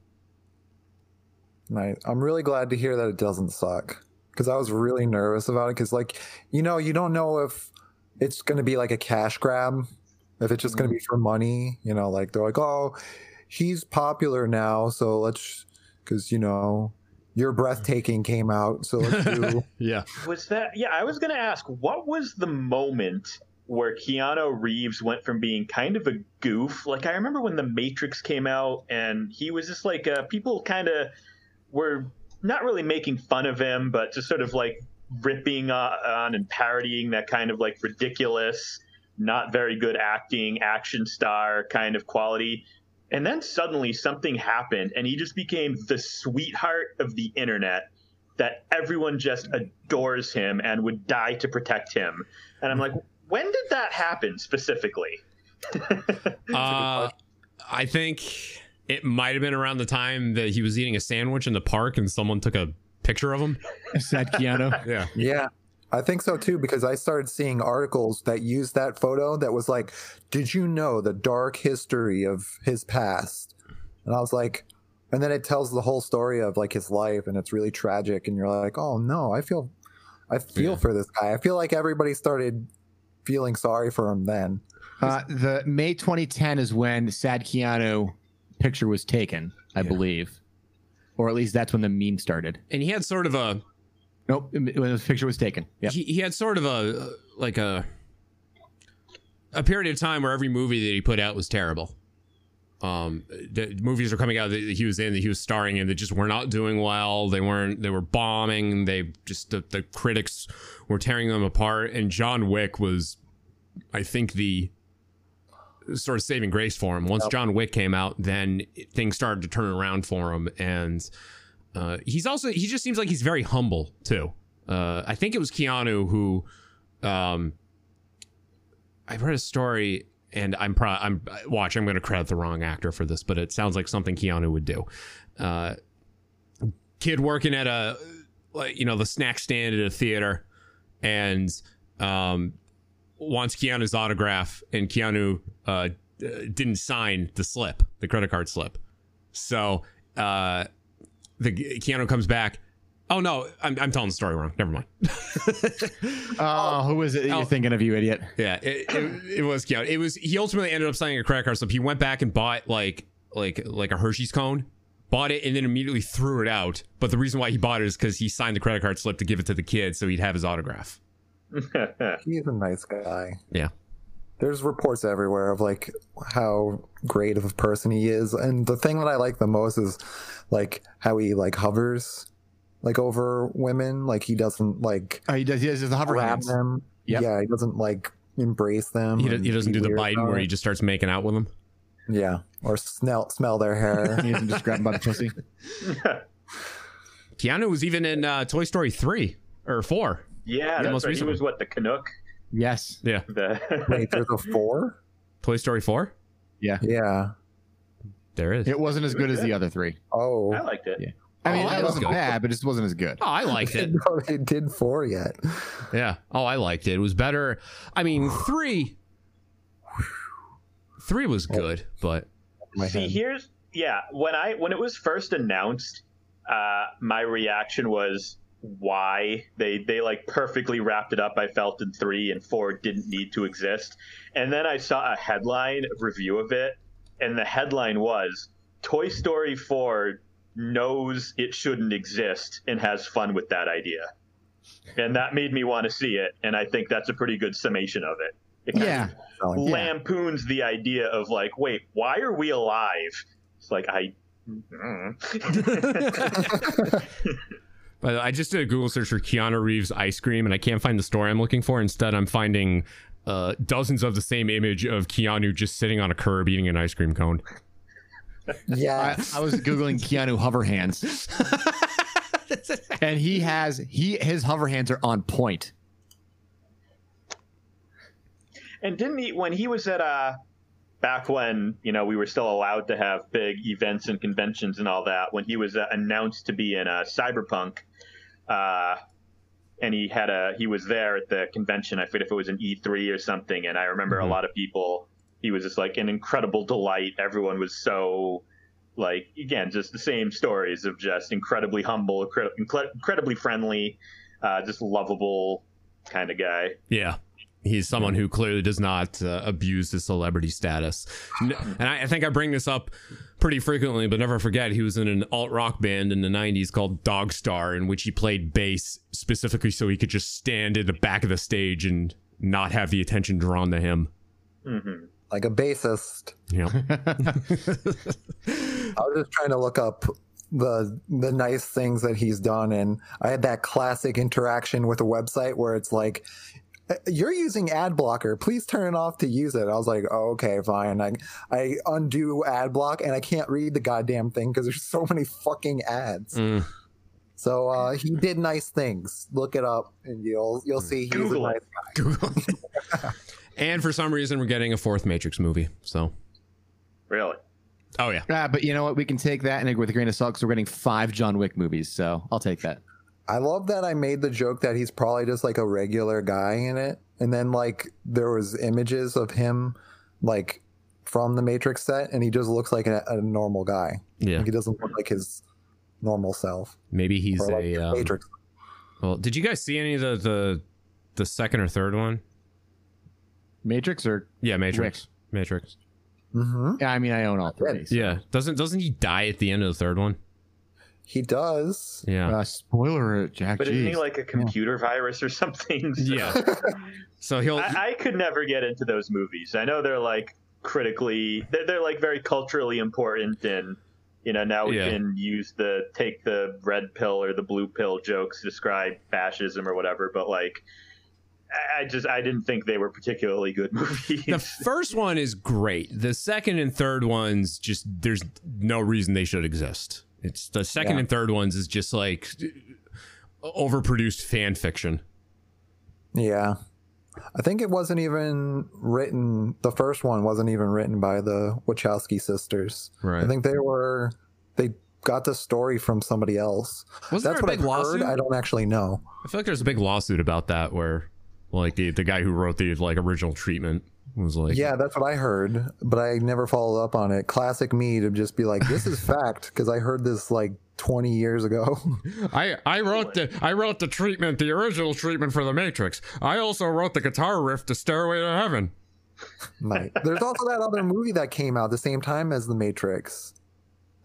Nice. I'm really glad to hear that it doesn't suck because I was really nervous about it because, like, you know, you don't know if it's going to be like a cash grab, if it's just going to be for money. You know, like they're like, oh, he's popular now, so let's, because you know, your breathtaking came out, so let's do. Yeah. Was that? Yeah, I was going to ask, what was the moment where Keanu Reeves went from being kind of a goof? Like, I remember when The Matrix came out, and he was just like, uh, people kind of were not really making fun of him, but just sort of like ripping uh, on and parodying that kind of like ridiculous, not very good acting, action star kind of quality. And then suddenly something happened, and he just became the sweetheart of the internet that everyone just adores him and would die to protect him. And I'm like, when did that happen specifically? Uh, I think it might have been around the time that he was eating a sandwich in the park and someone took a picture of him. Sad Keanu. Yeah. Yeah. I think so too because I started seeing articles that used that photo that was like, "Did you know the dark history of his past?" And I was like, and then it tells the whole story of like his life and it's really tragic and you're like, "Oh no, I feel I feel Yeah. for this guy. I feel like everybody started feeling sorry for him then." Uh, the May 2010 is when Sad Keanu picture was taken, I believe, or at least that's when the meme started. And he had sort of a Nope, when the picture was taken. Yeah, he, he had sort of a like a a period of time where every movie that he put out was terrible. Um, the movies were coming out that he was in that he was starring in that just were not doing well. They weren't. They were bombing. They just the, the critics were tearing them apart. And John Wick was, I think, the sort of saving grace for him. Once John Wick came out, then things started to turn around for him. And uh, he's also he just seems like he's very humble too. Uh, I think it was Keanu who, um, I've read a story, and I'm pro I'm watch. I'm going to credit the wrong actor for this, but it sounds like something Keanu would do. Uh, kid working at a like you know the snack stand at a theater, and um, wants Keanu's autograph, and Keanu uh, didn't sign the slip, the credit card slip. So uh, the Keanu comes back. Oh no, I'm, I'm telling the story wrong. Never mind. Oh, who was it that Oh. you're thinking of, you idiot? Yeah, it, it, it was Keanu. It was he ultimately ended up signing a credit card slip. He went back and bought like like like a Hershey's cone, bought it and then immediately threw it out. But the reason why he bought it is because he signed the credit card slip to give it to the kid so he'd have his autograph. He's a nice guy. Yeah. There's reports everywhere of like how great of a person he is, and the thing that I like the most is like how he like hovers like over women. Like he doesn't like Oh, he does. He does the hover grab hands. them. Yep. Yeah, he doesn't like embrace them. He, do, and he doesn't do the weird Biden where he just starts making out with them. yeah, or smell smell their hair. He doesn't just grab him by the pussy. Keanu was even in uh, Toy Story three or four. yeah, The that's most right. He recent was what the Canuck. Yes. Yeah, The Wait, there's a four. Toy Story four. Yeah. Yeah. There is. It wasn't as good as the other three. Oh, I liked it. Yeah. I mean, Oh, that was wasn't good. bad, but it just wasn't as good. Oh, I liked it. no, they did four yet. Yeah. Oh, I liked it. It was better. I mean, three. Three was good, but My See, here's yeah. When I when it was first announced, uh, my reaction was why they they like perfectly wrapped it up. I felt in three and four didn't need to exist, and then I saw a headline review of it, and the headline was Toy Story four knows it shouldn't exist and has fun with that idea, and that made me want to see it, and I think that's a pretty good summation of it. It kind Yeah. of lampoons the idea of like, wait, why are we alive? It's like I. Mm-hmm. But I just did a Google search for Keanu Reeves ice cream, and I can't find the store I'm looking for. Instead, I'm finding uh, dozens of the same image of Keanu just sitting on a curb eating an ice cream cone. Yeah, I, I was googling Keanu hover hands, and he has he his hover hands are on point. And didn't he when he was at uh back when you know we were still allowed to have big events and conventions and all that when he was uh, announced to be in uh, Cyberpunk, uh, and he had a he was there at the convention. I forget if it was an E3 or something. And I remember a lot of people. He was just like an incredible delight. Everyone was so like again just the same stories of just incredibly humble, incre- incre- incredibly friendly, uh, just lovable kind of guy. Yeah. He's someone who clearly does not uh, abuse his celebrity status. And I, I think I bring this up pretty frequently, but never forget he was in an alt rock band in the 90s called Dogstar, in which he played bass specifically so he could just stand in the back of the stage and not have the attention drawn to him. Mm-hmm. like a bassist. Yeah. I was just trying to look up the the nice things that he's done, and I had that classic interaction with a website where it's like, "Uh, "You're using ad blocker. Please turn it off to use it." I was like, oh, "Okay, fine." I I undo ad block, and I can't read the goddamn thing because there's so many fucking ads. Mm. So uh, he did nice things. Look it up, and you'll you'll see he's Google a it. nice guy. And for some reason, we're getting a fourth Matrix movie. So, Really? oh, yeah. Ah, but you know what? We can take that and with a grain of salt because we're getting five John Wick movies. So I'll take that. I love that I made the joke that he's probably just like a regular guy in it. And then like there was images of him like from the Matrix set and he just looks like a, a normal guy. Yeah. Like he doesn't look like his normal self. Maybe he's Or like a. Um, Matrix. well, did you guys see any of the, the, the second or third one? Matrix or Yeah, Matrix. Matrix. Mm-hmm. yeah, I mean I own all three. so- Yeah. Doesn't doesn't he die at the end of the third one? He does. Yeah. Uh, spoiler, Jack. But isn't he like a computer virus or something? So- Yeah. So he'll. I, I could never get into those movies. I know they're like critically, they're, they're like very culturally important, and you know now we Yeah. can use the take the red pill or the blue pill jokes to describe fascism or whatever. But like, I- I just I didn't think they were particularly good movies. the first one is great. The second and third ones just there's no reason they should exist. It's the second Yeah. and third ones is just like overproduced fan fiction. Yeah. I think it wasn't even written the first one wasn't even written by the Wachowski sisters. Right. I think they were they got the story from somebody else. Wasn't That's there a what big I've lawsuit? heard. I don't actually know. I feel like there's a big lawsuit about that where like the the guy who wrote the like original treatment was like yeah, that's what I heard, but I never followed up on it. Classic me to just be like, "This is fact," because I heard this like 20 years ago. I, I wrote the I wrote the treatment, the original treatment for the Matrix. I also wrote the guitar riff to Stairway to Heaven. Right. There's also that other movie that came out the same time as The Matrix.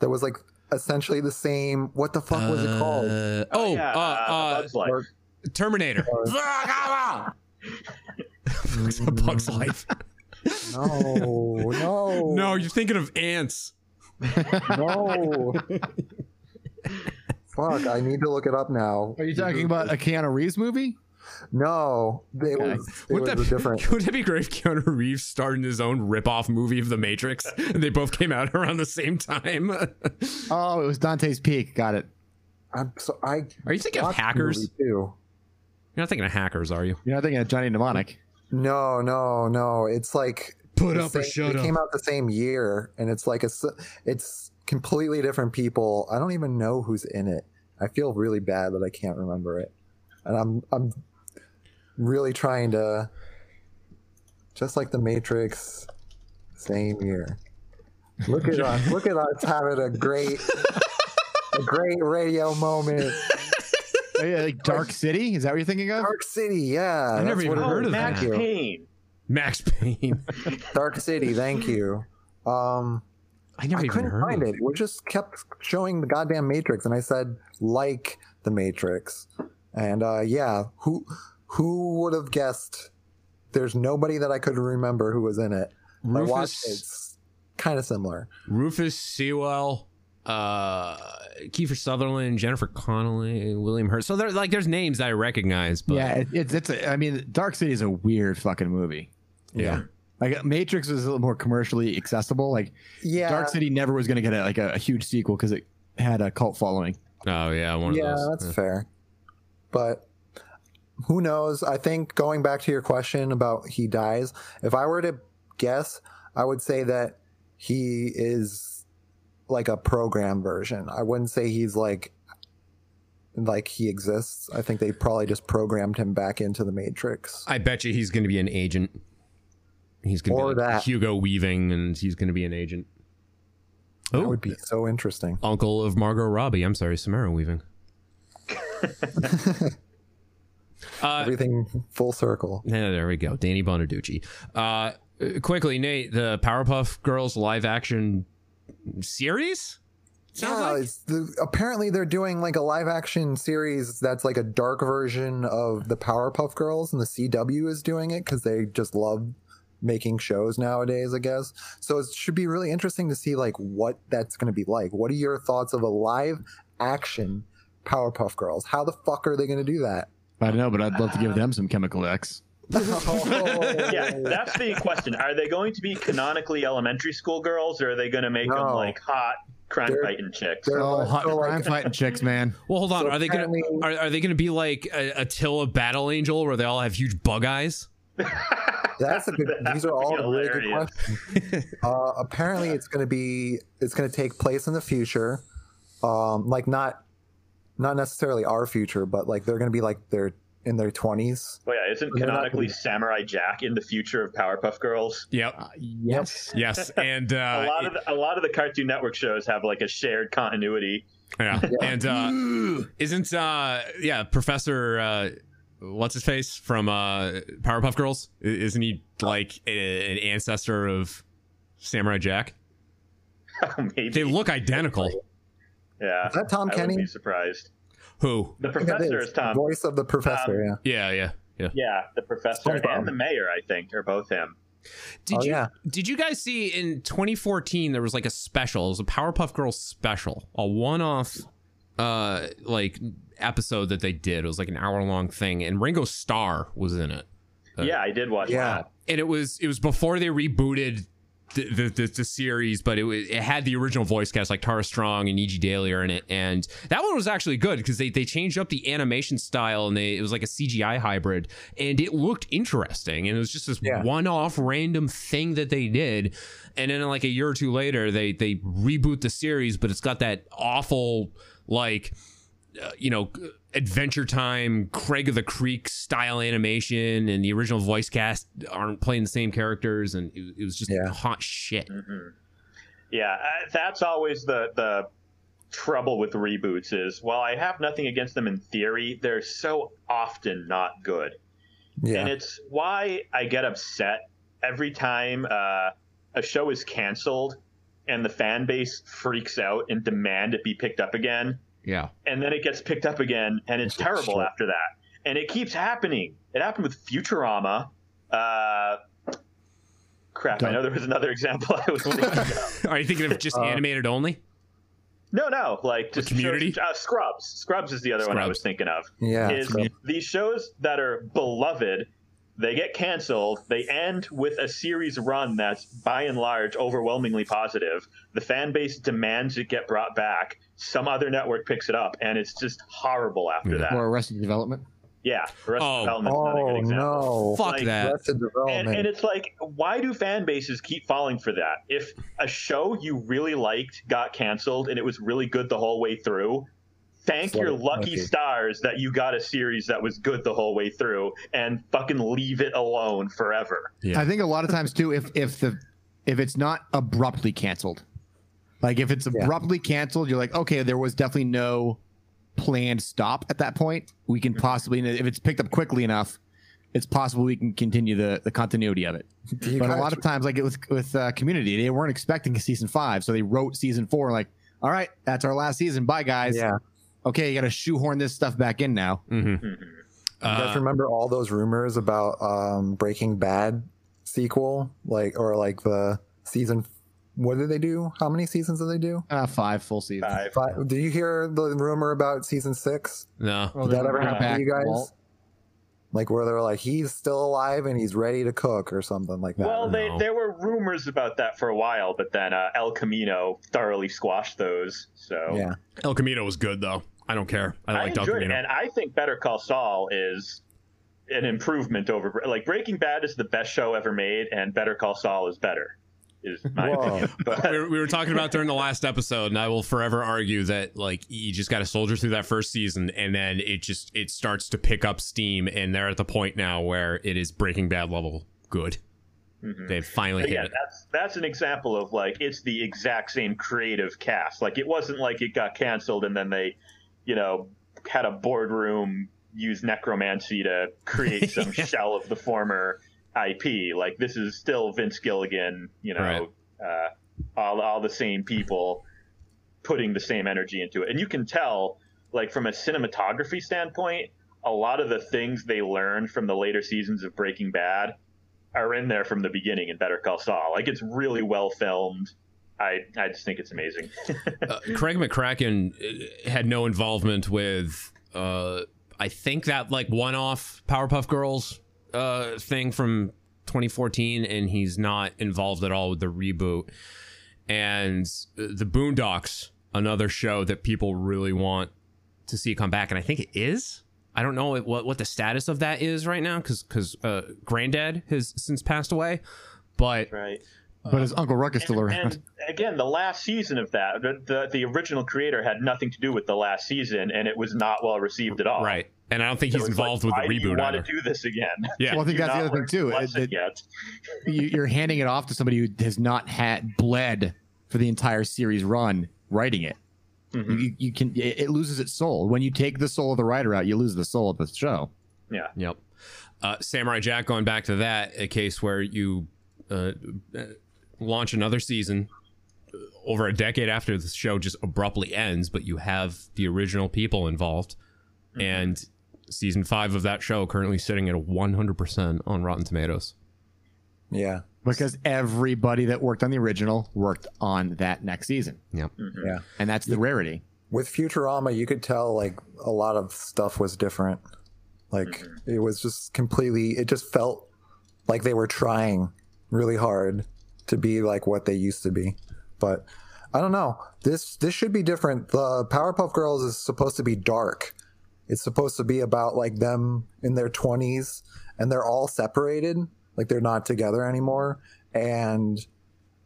That was like essentially the same. What the fuck was it called? Uh, oh, yeah, uh, uh, Bug's Life. Terminator. A Bug's Life. No, no, No, you're thinking of ants. no. Fuck, I need to look it up now. Are you talking about a Keanu Reeves movie? No, it was, it Would was that, a different. would that be great if Keanu Reeves starred in his own rip-off movie of The Matrix and they both came out around the same time? Oh, it was Dante's Peak. Got it. I'm so I. Are you thinking of hackers? Too. You're not thinking of hackers, are you? You're not thinking of Johnny Mnemonic. No, no, no. It's like Put the up or same- shut It up. came out the same year, and it's like a. s- It's completely different people. I don't even know who's in it. I feel really bad that I can't remember it, and I'm I'm really trying to. Just like the Matrix, same year. Look at us! Look at us having a great, a great radio moment. Yeah, like Dark City. Is that what you're thinking of? Dark City, yeah. I never even heard is. of Max Thank you. Payne. Max Payne. Dark City, thank you. Um, I never I even couldn't heard find of it. It just kept showing the goddamn Matrix, and I said like the Matrix, and uh, yeah, who who would have guessed? There's nobody that I could remember who was in it. I watched it. It's kind of similar. Rufus Sewell, uh, Kiefer Sutherland, Jennifer Connelly, William Hurt. So there, like, there's names that I recognize, but yeah, it, it's it's. A, I mean, Dark City is a weird fucking movie. yeah. Like Matrix was a little more commercially accessible. Like Yeah, Dark City never was going to get a, like a, a huge sequel because it had a cult following. Oh yeah, one yeah, of those. that's fair. But who knows? I think going back to your question about he dies, if I were to guess, I would say that he is like a program version. I wouldn't say he's like like he exists. I think they probably just programmed him back into the Matrix. I bet you he's going to be an agent. He's going to be like that. Hugo Weaving, and he's going to be an agent. That Oh, would be so interesting. uncle of Margot Robbie. I'm sorry, Samara Weaving. uh, Everything full circle. yeah, there we go. Danny Bonaducci. Uh, quickly, Nate, the Powerpuff Girls live action series. Sounds yeah, like- it's the, apparently they're doing like a live action series that's like a dark version of the Powerpuff Girls, and the CW is doing it because they just love making shows nowadays, I guess. So it should be really interesting to see like what that's going to be like. What are your thoughts of a live action Powerpuff Girls? How the fuck are they going to do that? I don't know, but I'd love to give uh, them some Chemical X. Yeah, that's the question. Are they going to be canonically elementary school girls, or are they going to make them like hot crime They're- fighting chicks? they're- Oh, hot so, like- crime fighting chicks, man. Well, hold on. So are they gonna are, are they gonna be like a, Alita Battle Angel, where they all have huge bug eyes? That's a good. That These are all be really good questions. uh, apparently, it's going to be. It's going to take place in the future, um, like not, not necessarily our future, but like they're going to be like they're in their twenties. Well, yeah, isn't They're not canonically Samurai Jack in the future of Powerpuff Girls? Yep. Yes. Yes. And uh, a lot of the, a lot of the Cartoon Network shows have like a shared continuity. Yeah. And uh isn't uh yeah, Professor uh what's his face from uh Powerpuff Girls? Isn't he like a, an ancestor of Samurai Jack? Maybe. They look identical. yeah. Is that Tom I wouldn't Kenny? be surprised. Who? The Yeah, professor is Tom. Voice of the professor. Um, yeah. Yeah, yeah, yeah. Yeah, the professor and the mayor, I think, are both him. Did Oh, you yeah. did you guys see in 2014 there was like a special, it was a Powerpuff Girls special, a one-off uh like episode that they did. It was like an hour-long thing and Ringo Starr was in it. Uh, yeah, I did watch Yeah. that. and it was it was before they rebooted the the, the, the series, but it it had the original voice cast like Tara Strong and E.G. Daily are in it, and that one was actually good because they they changed up the animation style and they it was like a CGI hybrid, and it looked interesting, and it was just this Yeah. one off random thing that they did, and then like a year or two later they they reboot the series, but it's got that awful like uh, you know, Adventure Time, Craig of the Creek style animation, and the original voice cast aren't playing the same characters, and it, it was just Yeah. hot shit. Yeah, uh, that's always the the trouble with reboots is while I have nothing against them in theory, they're so often not good. And Yeah. it's why I get upset every time uh, a show is canceled and the fan base freaks out and demand it be picked up again. Yeah. And then it gets picked up again and it's terrible after that. And it keeps happening. It happened with Futurama. Uh, crap, I know there was another example I was thinking of. Are you thinking of just Uh, animated only? No, no, like just Community? shows- uh, Scrubs. Scrubs is the other one I was thinking of. Yeah, is Scrubs. these shows that are beloved, they get canceled. They end with a series run that's by and large overwhelmingly positive. The fan base demands it get brought back. Some other network picks it up, and it's just horrible after that. Or Arrested Development. Yeah, Arrested Oh. Development's another good Oh example. no! Fuck Like, that. Arrested And, Development. and it's like, why do fan bases keep falling for that? If a show you really liked got canceled and it was really good the whole way through, thank Let your it- lucky stars that you got a series that was good the whole way through and fucking leave it alone forever. Yeah. I think a lot of times too, if if the if it's not abruptly canceled, like if it's abruptly canceled, you're like, okay, there was definitely no planned stop at that point, we can possibly, if it's picked up quickly enough, it's possible we can continue the, the continuity of it. you But a lot of times, like with with uh, Community, they weren't expecting a season five, so they wrote season four. Like, all right, that's our last season. Bye, guys. Yeah. Okay, you got to shoehorn this stuff back in now. Mm-hmm. You guys remember all those rumors about um, Breaking Bad sequel, like or like the season? What did they do? How many seasons did they do? Uh, five full seasons. Five. five. Did you hear the rumor about season six? No. Well, Did that ever bring happen to you guys? Walt. Like where they're like, he's still alive and he's ready to cook or something like that. Well, they, No. there were rumors about that for a while, but then uh, El Camino thoroughly squashed those. So yeah, El Camino was good though. I don't care. I I liked El enjoyed it, Camino. and I think Better Call Saul is an improvement over like Breaking Bad is the best show ever made, and Better Call Saul is better. Is my Whoa. opinion. But we were, we were talking about during the last episode, and I will forever argue that like you just got to soldier through that first season, and then it just it starts to pick up steam, and they're at the point now where it is Breaking Bad level good. Mm-hmm. They've finally But hit yeah, it. that's that's an example of like it's the exact same creative cast. Like it wasn't like it got canceled and then they, you know, had a boardroom use necromancy to create some shell of the former IP. Like this is still Vince Gilligan, you know, uh, all all the same people putting the same energy into it, and you can tell, like from a cinematography standpoint, a lot of the things they learned from the later seasons of Breaking Bad are in there from the beginning in Better Call Saul. Like it's really well filmed. I I just think it's amazing. uh, Craig McCracken uh, had no involvement with, uh, I think that like one-off Powerpuff Girls uh, thing from 2014, and he's not involved at all with the reboot. And uh, the Boondocks, another show that people really want to see come back, and I think it is. I don't know what what the status of that is right now because because uh, Granddad has since passed away, but right. But his Uncle Ruck is still around. And again, the last season of that, the, the the original creator had nothing to do with the last season, and it was not well received at all. right. And I don't think So he's it's like, involved with why the do you reboot want either. to do this again? Yeah. Well, I think Do that's the other thing learn too. the It- lesson it- yet. you- you're handing it off to somebody who has not had bled for the entire series run writing it. Mm-hmm. You, you can it, it loses its soul when you take the soul of the writer out. You lose the soul of the show. Yeah. Yep. Uh, Samurai Jack, going back to that, a case where you uh, uh, launch another season uh, over a decade after the show just abruptly ends, but you have the original people involved. And season five of that show currently sitting at a 100% on Rotten Tomatoes. yeah, Because everybody that worked on the original worked on that next season. Yep. yeah. And that's the rarity. With Futurama, you could tell like a lot of stuff was different. Like it was just completely. It just felt like they were trying really hard to be like what they used to be. But I don't know. This this should be different. The Powerpuff Girls is supposed to be dark. It's supposed to be about like them in their 20s and they're all separated, like they're not together anymore and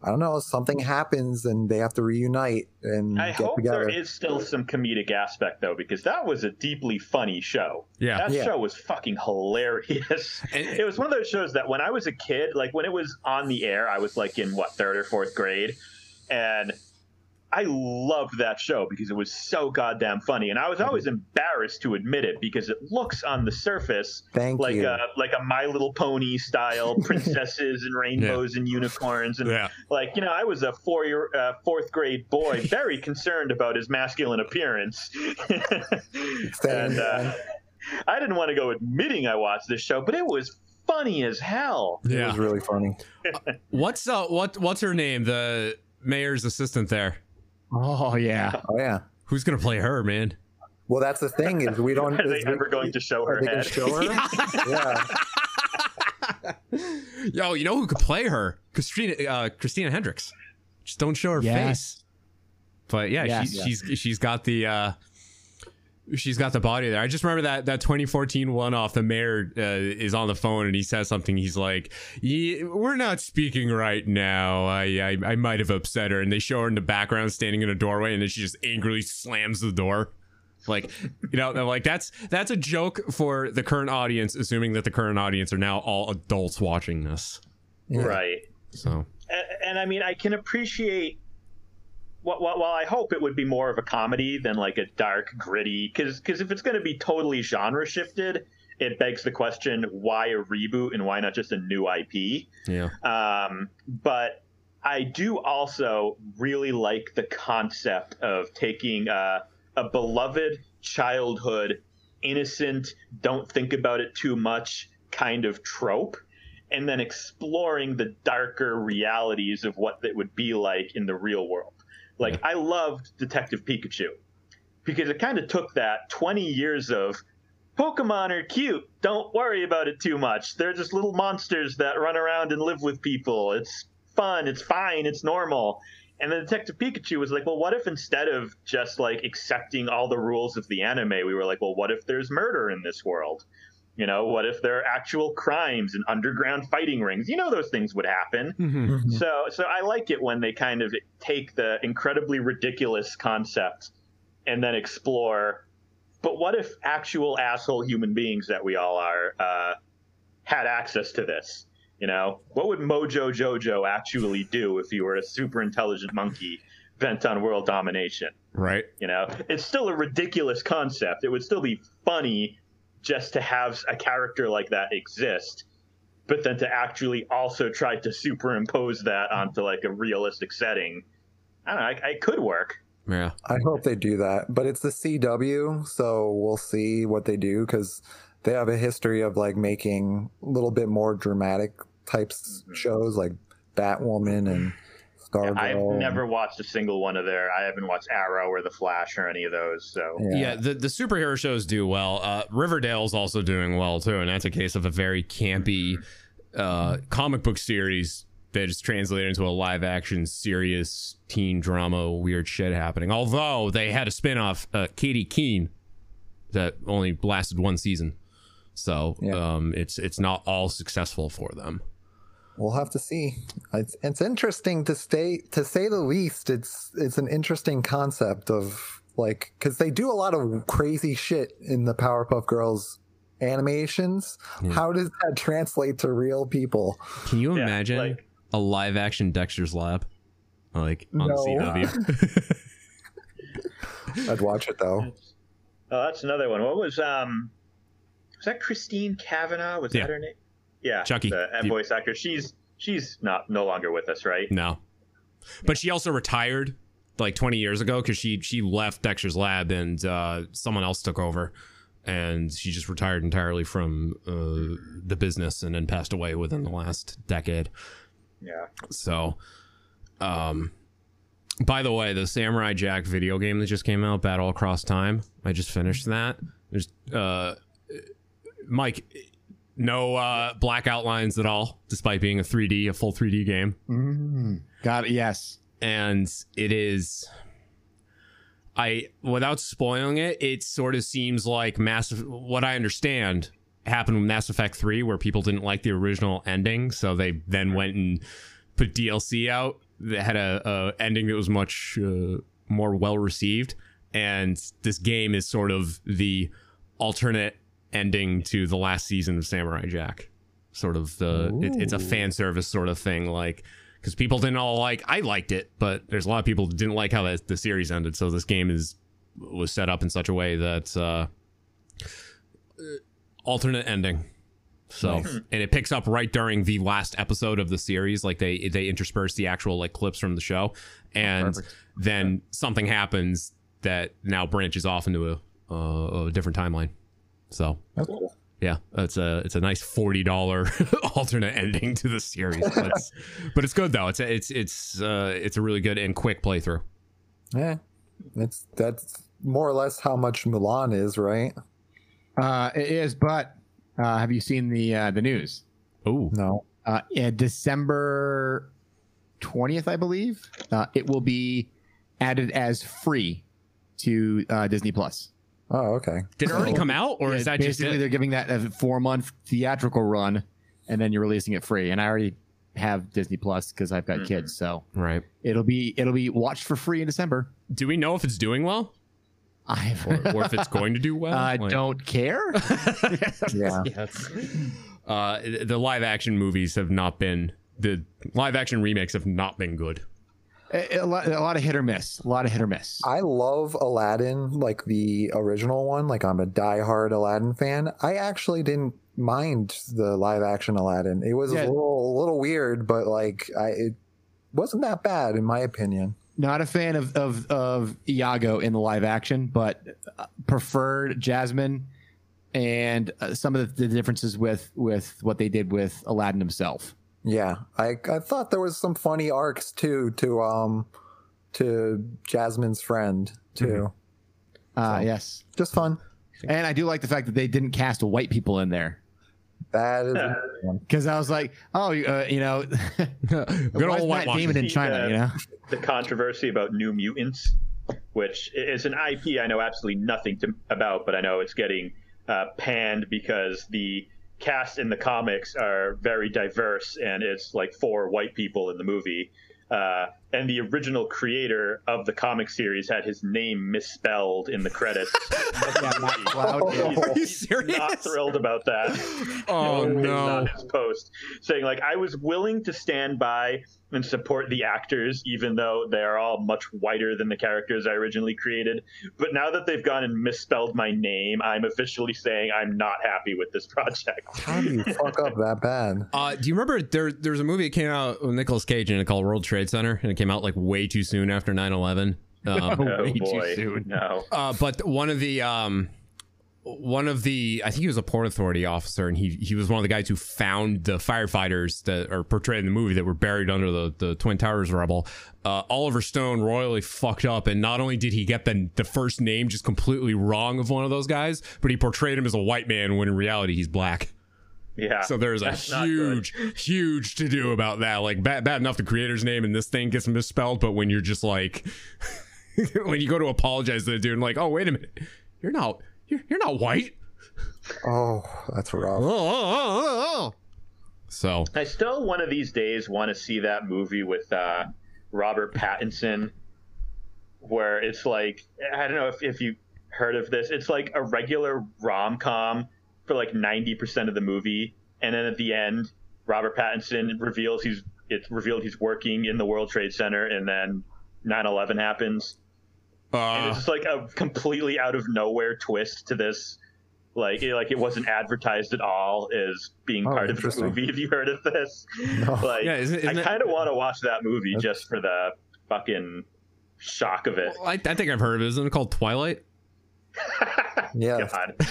I don't know, something happens and they have to reunite and I get hope together. there is still some comedic aspect though, because that was a deeply funny show. Yeah. that Yeah. show was fucking hilarious. it was one of those shows that when I was a kid, like when it was on the air, I was like in what third or fourth grade, and I loved that show because it was so goddamn funny, and I was always embarrassed to admit it because it looks on the surface Thank like you. a like a My Little Pony style princesses and rainbows and unicorns and Yeah. like you know I was a four year uh, fourth grade boy very concerned about his masculine appearance and uh, I didn't want to go admitting I watched this show but it was funny as hell It was really funny. What's uh what what's her name? The mayor's assistant there. Oh yeah. Oh yeah. Who's gonna play her, man? Well, that's the thing is we don't. are they is we- ever going to show are her they gonna head show her? yeah. Yo, you know who could play her? Christina uh, Christina Hendricks. Just don't show her Yes. face. But yeah, Yes. she's she's she's got the uh she's got the body there. I just remember that that 2014 one off. The mayor uh, is on the phone and he says something. He's like, yeah, "We're not speaking right now. I, I I might have upset her." And they show her in the background standing in a doorway, and then she just angrily slams the door. Like, you know, they're like that's that's a joke for the current audience, assuming that the current audience are now all adults watching this. right So and, and I mean I can appreciate while I hope it would be more of a comedy than like a dark, gritty, because if it's going to be totally genre shifted, it begs the question: why a reboot and why not just a new IP? Yeah. Um, but I do also really like the concept of taking uh, a beloved childhood, innocent, don't think about it too much kind of trope, and then exploring the darker realities of what it would be like in the real world. Like, I loved Detective Pikachu because it kind of took that 20 years of Pokemon are cute. Don't worry about it too much. They're just little monsters that run around and live with people. It's fun. It's fine. It's normal. And then Detective Pikachu was like, well, what if instead of just like accepting all the rules of the anime, we were like, well, what if there's murder in this world? You know, what if there are actual crimes and underground fighting rings? You know, those things would happen. Mm-hmm. So, so I like it when they kind of take the incredibly ridiculous concept and then explore. But what if actual asshole human beings that we all are uh, had access to this? You know, what would Mojo Jojo actually do if he were a super intelligent monkey bent on world domination? Right. You know, it's still a ridiculous concept. It would still be funny just to have a character like that exist, but then to actually also try to superimpose that onto like a realistic setting. I don't know. I, I could work. Yeah. I hope they do that, but it's the CW, so we'll see what they do because they have a history of like making a little bit more dramatic types mm-hmm. shows, like Batwoman and Stargirl. I've never watched a single one of their. I haven't watched Arrow or The Flash or any of those. So Yeah, the, the superhero shows do well. Uh, Riverdale's also doing well too, and that's a case of a very campy uh, comic book series that is translated into a live action, serious teen drama, weird shit happening. Although they had a spin off, uh, Katy Keene, that only lasted one season, so um, it's it's not all successful for them. We'll have to see. It's, it's interesting to stay to say the least. It's it's an interesting concept of like because they do a lot of crazy shit in the Powerpuff Girls animations. How does that translate to real people? Can you imagine a live action Dexter's Lab, like on No. CW? I'd watch it though. Oh, that's another one. What was um was that Christine Cavanaugh? Was Yeah. that her name? Yeah. Chuckie. The You- voice actor. She's she's not no longer with us, right? No, but she also retired like 20 years ago because she she left Dexter's Lab and uh, someone else took over, and she just retired entirely from uh, the business and then passed away within the last decade. Yeah. So, um, by the way, the Samurai Jack video game that just came out, Battle Across Time, I just finished that. There's uh, Mike, no uh, black outlines at all, despite being a 3D, a full 3D game. Mm, got it. Yes. And it is. I without spoiling it, it sort of seems like massive. What I understand happened with Mass Effect Three, where people didn't like the original ending, so they then went and put DLC out that had a, a ending that was much uh, more well received. And this game is sort of the alternate ending to the last season of Samurai Jack. Sort of the it, it's a fan service sort of thing, like because people didn't all like. I liked it, but there's a lot of people who didn't like how that, the series ended. So this game is was set up in such a way that uh, alternate ending. So Nice. and it picks up right during the last episode of the series. Like they they intersperse the actual like clips from the show, and then something happens that now branches off into a, uh, a different timeline. So yeah, it's a it's a nice forty dollar alternate ending to the series, but it's, but it's good though. It's a, it's it's uh, it's a really good and quick playthrough. Yeah, it's that's more or less how much Mulan is, right? Uh, it is, but uh, have you seen the uh, the news? Oh no. Uh, yeah, December twentieth, I believe. Uh, it will be added as free to uh, Disney Plus. Oh, okay. Did it already come out, or Yeah, is that just basically it? they're giving that a four month theatrical run, and then you're releasing it free. And I already have Disney Plus because I've got Mm-hmm. kids, so right. It'll be it'll be watched for free in December. Do we know if it's doing well? I or, or if it's going to do well? I Like- don't care. yeah. Yes. Uh, the live action movies have not been the live action remakes have not been good. A, a lot, a lot of hit or miss. A lot of hit or miss. I love Aladdin, like the original one. Like I'm a diehard Aladdin fan. I actually didn't mind the live action Aladdin. It was Yeah. a little, a little weird, but like I, it wasn't that bad in my opinion. Not a fan of of of Iago in the live action, but uh, preferred Jasmine and uh, some of the, the differences with with what they did with Aladdin himself. Yeah, I I thought there was some funny arcs too to um to Jasmine's friend too. Uh, yes, just fun. And I do like the fact that they didn't cast white people in there. That is because I was like, oh, uh, you know, Good old Matt whitewash. Damon in China? The- You know, the controversy about New Mutants, which is an IP I know absolutely nothing to, about, but I know it's getting uh, panned because the cast in the comics are very diverse, and it's like four white people in the movie. Uh, and the original creator of the comic series had his name misspelled in the credits. Are you serious? Not thrilled about that. Oh, It was no. on his post saying like I was willing to stand by and support the actors, even though they are all much whiter than the characters I originally created. But now that they've gone and misspelled my name, I'm officially saying I'm not happy with this project. How do you fuck up that bad? Uh, do you remember there? There was a movie that came out with Nicolas Cage in it called World Trade Center, and it came out like way too soon after 9-11. Um, oh boy, no. Uh, but one of the um, one of the I think he was a port authority officer, and he he was one of the guys who found the firefighters that are portrayed in the movie that were buried under the the Twin Towers rubble. Uh, Oliver Stone royally fucked up, and not only did he get the the first name just completely wrong of one of those guys, but he portrayed him as a white man when in reality he's black. Yeah. So there's a that's not good. huge, huge to do about that. Like bad, bad enough the creator's name and this thing gets misspelled, but when you're just like, when you go to apologize to the dude, and like, oh wait a minute, you're not, you're, you're not white. Oh, that's rough. So I still one of these days want to see that movie with uh, Robert Pattinson, where it's like I don't know if, if you heard of this. It's like a regular rom com for like ninety percent of the movie, and then at the end, Robert Pattinson reveals he's it's revealed he's working in the World Trade Center, and then 9-11 happens. and it's uh. just like a completely out of nowhere twist to this. Like, it, like it wasn't advertised at all as being Oh, part of the movie. Have you heard of this? No. Like, Yeah, isn't- isn't I kind of want to watch that movie just for the fucking shock of it. I, I think I've heard of it. Isn't it called Twilight? Yeah, God.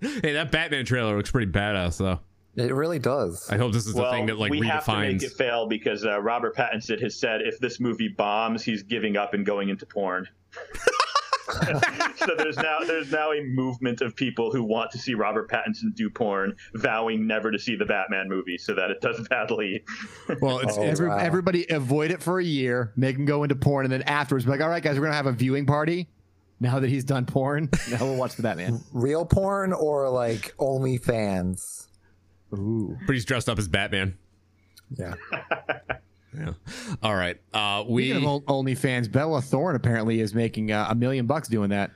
hey, that Batman trailer looks pretty badass though. it really does. I hope this is the thing that like we have to make redefines. it fail because uh, Robert Pattinson has said if this movie bombs, he's giving up and going into porn. so there's now there's now a movement of people who want to see Robert Pattinson do porn, vowing never to see the Batman movie so that it does badly. Well, it's, Oh, Every, wow. everybody avoid it for a year, make him go into porn, and then afterwards, be like, all right, guys, we're gonna have a viewing party. Now that he's done porn, now we'll watch the Batman. Real porn or like OnlyFans? Ooh, but he's dressed up as Batman. Yeah. Yeah. All right. Uh, we Speaking of Ol- OnlyFans, Bella Thorne apparently is making uh, a million bucks doing that.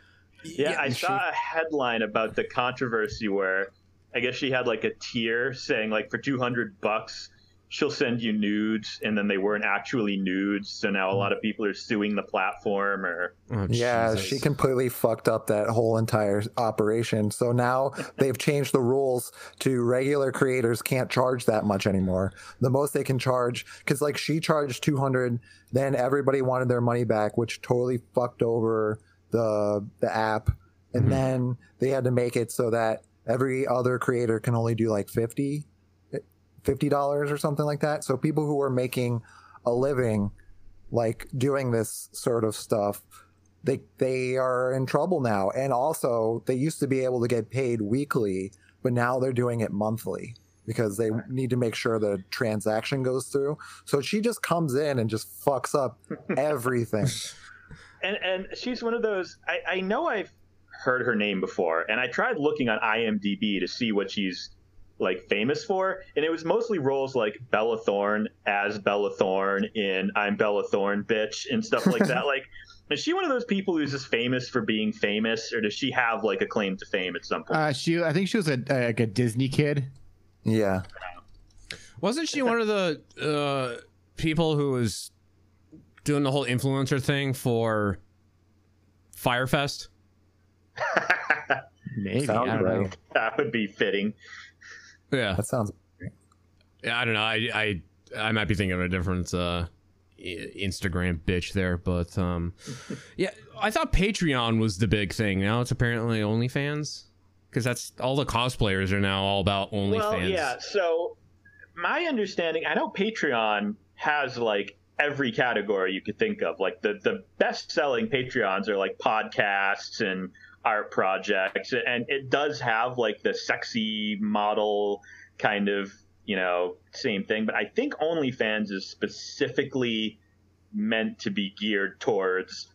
Yeah, I saw a headline about the controversy where I guess she had like a tier saying like for 200 bucks she'll send you nudes and then they weren't actually nudes so now a lot of people are suing the platform or Oh, Yeah, Jesus. she completely fucked up that whole entire operation. So now they've changed the rules to regular creators can't charge that much anymore. The most they can charge, because like she charged 200, then everybody wanted their money back, which totally fucked over the the app. And mm-hmm. then they had to make it so that every other creator can only do like 50 $50 or something like that. So people who were making a living like doing this sort of stuff they they are in trouble now. And also they used to be able to get paid weekly but now they're doing it monthly because they need to make sure the transaction goes through. So she just comes in and just fucks up everything. And and she's one of those I, I know I've heard her name before and I tried looking on IMDb to see what she's like famous for and it was mostly roles like Bella Thorne as Bella Thorne in I'm Bella Thorne bitch and stuff like that like is she one of those people who's just famous for being famous or does she have like a claim to fame at some point Uh, she, I think she was a like a Disney kid. yeah Wasn't she one of the uh, people who was doing the whole influencer thing for Fyre Fest? Maybe. Sounds I don't know. That would be fitting. Yeah, That sounds. Yeah, I don't know. I I I might be thinking of a different uh, Instagram bitch there, but um, yeah, I thought Patreon was the big thing. Now it's apparently OnlyFans because that's all the cosplayers are now all about OnlyFans. Well, yeah. So my understanding, I know Patreon has like every category you could think of. Like the the best selling Patreons are like podcasts and art projects, and it does have like the sexy model kind of you know same thing. But I think OnlyFans is specifically meant to be geared towards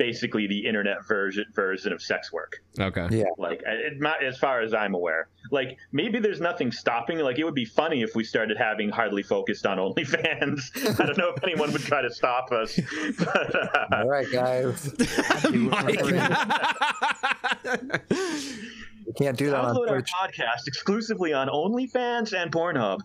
basically the internet version version of sex work. Okay. Yeah. Like, it, not as far as I'm aware. Like, maybe there's nothing stopping. Like, it would be funny if we started having hardly focused on OnlyFans. I don't know if anyone would try to stop us. But, uh, All right, guys. You can't do that on download our podcast exclusively on OnlyFans and Pornhub.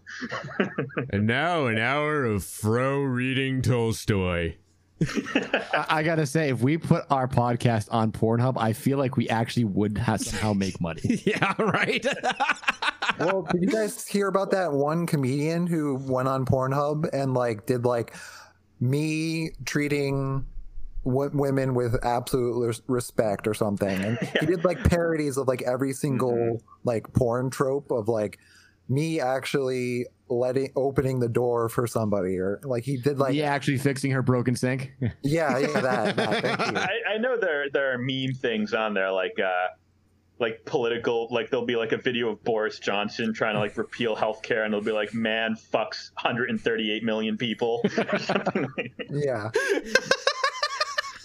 And now an hour of Fro reading Tolstoy. I, I gotta say, if we put our podcast on Pornhub, I feel like we actually would have somehow make money. yeah, right. well, did you guys hear about that one comedian who went on Pornhub and like did like me treating w- women with absolute res- respect or something? And he did like parodies of like every single mm-hmm. like porn trope of like me actually letting opening the door for somebody or like he did like yeah, actually fixing her broken sink. yeah yeah that, that thank you. I, I know there there are meme things on there like uh like political like there'll be like a video of Boris Johnson trying to like repeal healthcare and it'll be like man fucks 138 million people or something like yeah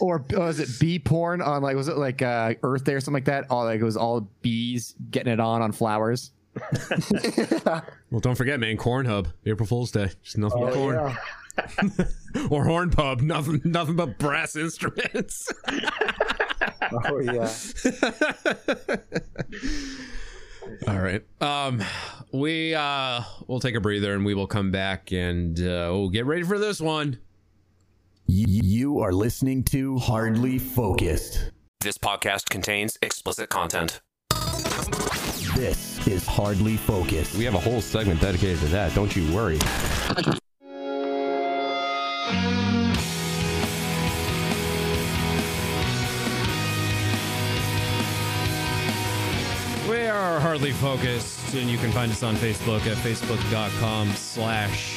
or was it bee porn on like was it like uh, Earth Day or something like that? All like it was all bees getting it on on flowers. Well, don't forget, man, Corn Hub, April Fool's Day, just nothing but Oh, corn. yeah. or Horn Pub, nothing, nothing but brass instruments. oh yeah All right. Um, we uh, we'll take a breather and we will come back and uh, we'll get ready for this one. Y- You are listening to Hardly Focused. This podcast contains explicit content. This is Hardly Focused. We have a whole segment dedicated to that. Don't you worry. We are hardly focused, and you can find us on Facebook at facebook.com slash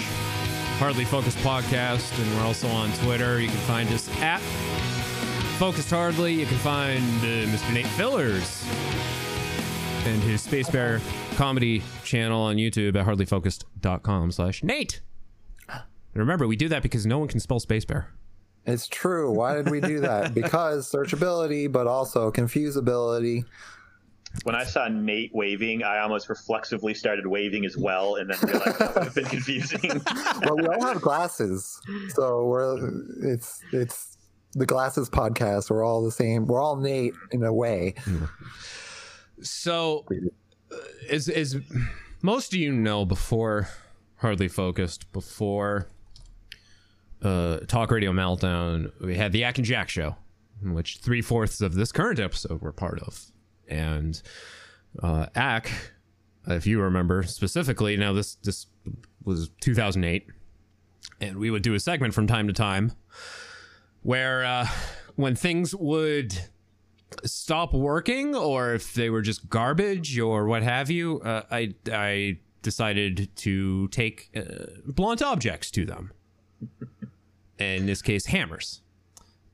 hardly focused podcast. And we're also on Twitter. You can find us at focused hardly. You can find uh, Mr. Nate Fillers and his Space Bear comedy channel on YouTube at hardlyfocused.com slash Nate. And remember, we do that because no one can spell Space Bear. It's true. Why did we do that? because searchability, but also confusability. when I saw Nate waving, I almost reflexively started waving as well, and then realized that would have been confusing. well, we all have glasses, so we're it's it's the glasses podcast. We're all the same. We're all Nate in a way. So, uh, as as most of you know, before hardly focused, before uh, Talk Radio Meltdown, we had the Ack and Jack show, which three fourths of this current episode were part of, and uh, Ack, if you remember specifically, now this this was 2008, and we would do a segment from time to time where uh, when things would stop working or if they were just garbage or what have you, uh, I I decided to take uh, blunt objects to them. In this case, hammers.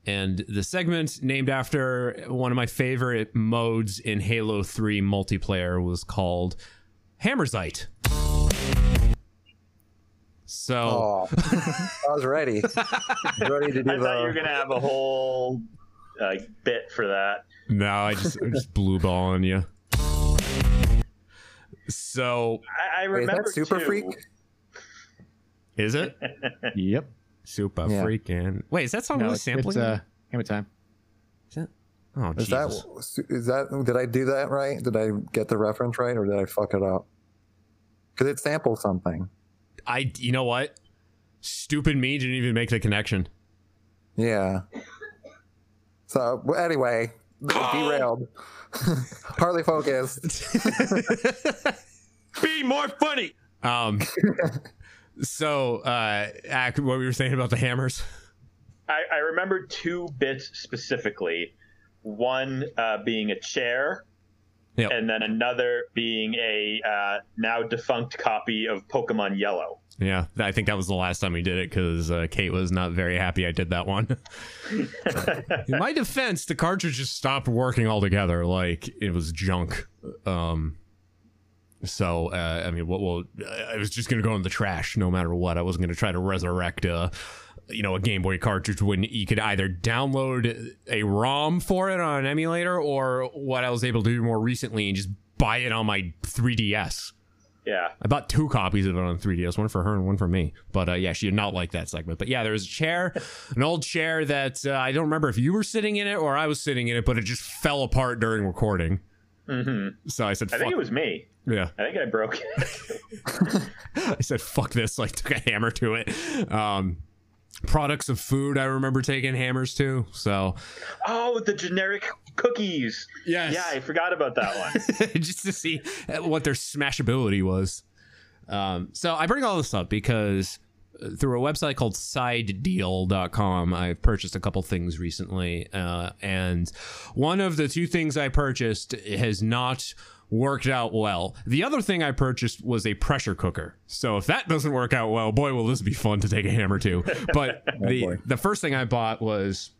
And the segment named after one of my favorite modes in Halo 3 multiplayer was called Hammerzeit. So Oh, I was ready. ready to do I thought you were gonna have a whole uh, bit for that. No, I just I just blue balling you. So I, I Wait, is remember that Super too, Freak? is it Yep. super Yeah. freaking? Wait, is that song No, really it's, sampling? it's uh, hammer time. oh, Is Jesus. that is that? Did I do that right? Did I get the reference right, or did I fuck it up? Because it samples something. I you know what? Stupid me didn't even make the connection. Yeah. So anyway, derailed. Hardly focused. Be more funny. Um. so, uh, Ack, what we were saying about the hammers? I, I remember two bits specifically. One uh, being a chair, Yep. and then another being a uh, now defunct copy of Pokemon Yellow. Yeah, I think that was the last time we did it because uh, Kate was not very happy I did that one. In my defense, the cartridge just stopped working altogether. Like it was junk. Um, so uh, I mean, what? Well, I was just gonna go in the trash no matter what. I wasn't gonna try to resurrect a, you know, a Game Boy cartridge when you could either download a ROM for it on an emulator or what I was able to do more recently and just buy it on my 3DS. Yeah. I bought two copies of it on 3DS, one for her and one for me. But uh, yeah, she did not like that segment. But yeah, there was a chair, an old chair that uh, I don't remember if you were sitting in it or I was sitting in it, but it just fell apart during recording. Mm-hmm. So I said, I think it was me. Yeah. I think I broke it. I said, fuck this. Like, took a hammer to it. Um, products of food, I remember taking hammers to. So oh, the generic cookies. Yes. Yeah, I forgot about that one. just to see what their smashability was. Um, so I bring all this up because uh, through a website called sidedeal.com, I've purchased a couple things recently. Uh, and one of the two things I purchased has not worked out well. The other thing I purchased was a pressure cooker. So if that doesn't work out well, boy, will this be fun to take a hammer to. But the, the first thing I bought was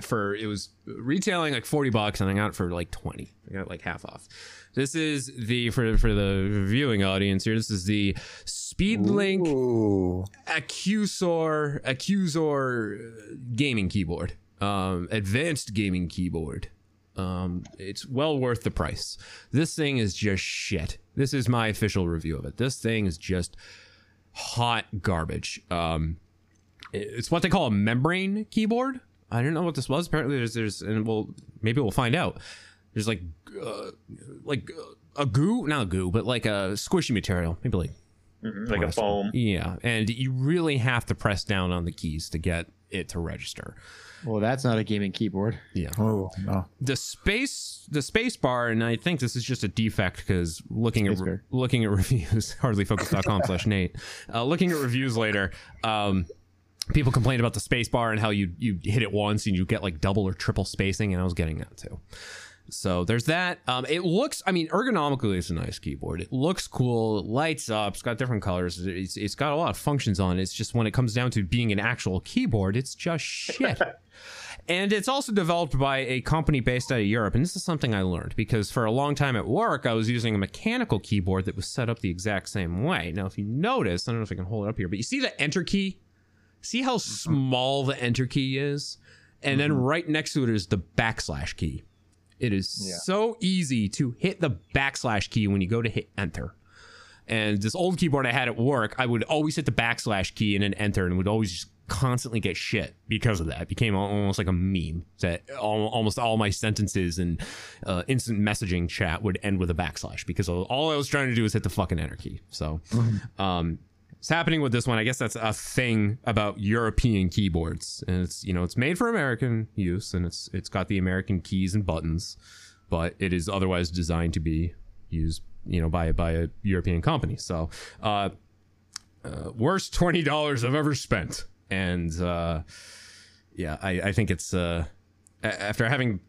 for it was retailing like 40 bucks and I got it for like 20. I got like half off. This is the for for the viewing audience here. This is the Speedlink Accusor Accusor gaming keyboard. Um advanced gaming keyboard. Um it's well worth the price. This thing is just shit. This is my official review of it. This thing is just hot garbage. Um it's what they call a membrane keyboard. I don't know what this was. Apparently, there's there's and we'll maybe we'll find out. There's like uh, like uh, a goo, not a goo, but like a squishy material, maybe like Mhm, like a foam. Yeah, and you really have to press down on the keys to get it to register. Well, that's not a gaming keyboard. Yeah. Oh no. The space, the space bar, and I think this is just a defect because looking at Spacebar. looking at reviews, hardlyfocus.com slash Nate, uh, looking at reviews later, um, people complained about the space bar and how you you hit it once and you get like double or triple spacing, and I was getting that too. So there's that. Um, it looks, I mean, ergonomically, it's a nice keyboard. It looks cool. It lights up. It's got different colors. It's, it's got a lot of functions on it. It's just when it comes down to being an actual keyboard, it's just shit. and it's also developed by a company based out of Europe. And this is something I learned because for a long time at work, I was using a mechanical keyboard that was set up the exact same way. Now, if you notice, I don't know if I can hold it up here, but you see the enter key? See how small the enter key is? And then right next to it is the backslash key. It is Yeah. so easy to hit the backslash key when you go to hit enter. And this old keyboard I had at work, I would always hit the backslash key and then enter, and would always just constantly get shit because of that. It became almost like a meme that al- almost all my sentences and uh, instant messaging chat would end with a backslash because all I was trying to do was hit the fucking enter key. So, um, it's happening with this one. I guess that's a thing about European keyboards, and it's you know it's made for American use, and it's it's got the American keys and buttons, but it is otherwise designed to be used you know by by a European company. So, uh, uh worst twenty dollars I've ever spent, and uh, yeah, I I think it's uh after having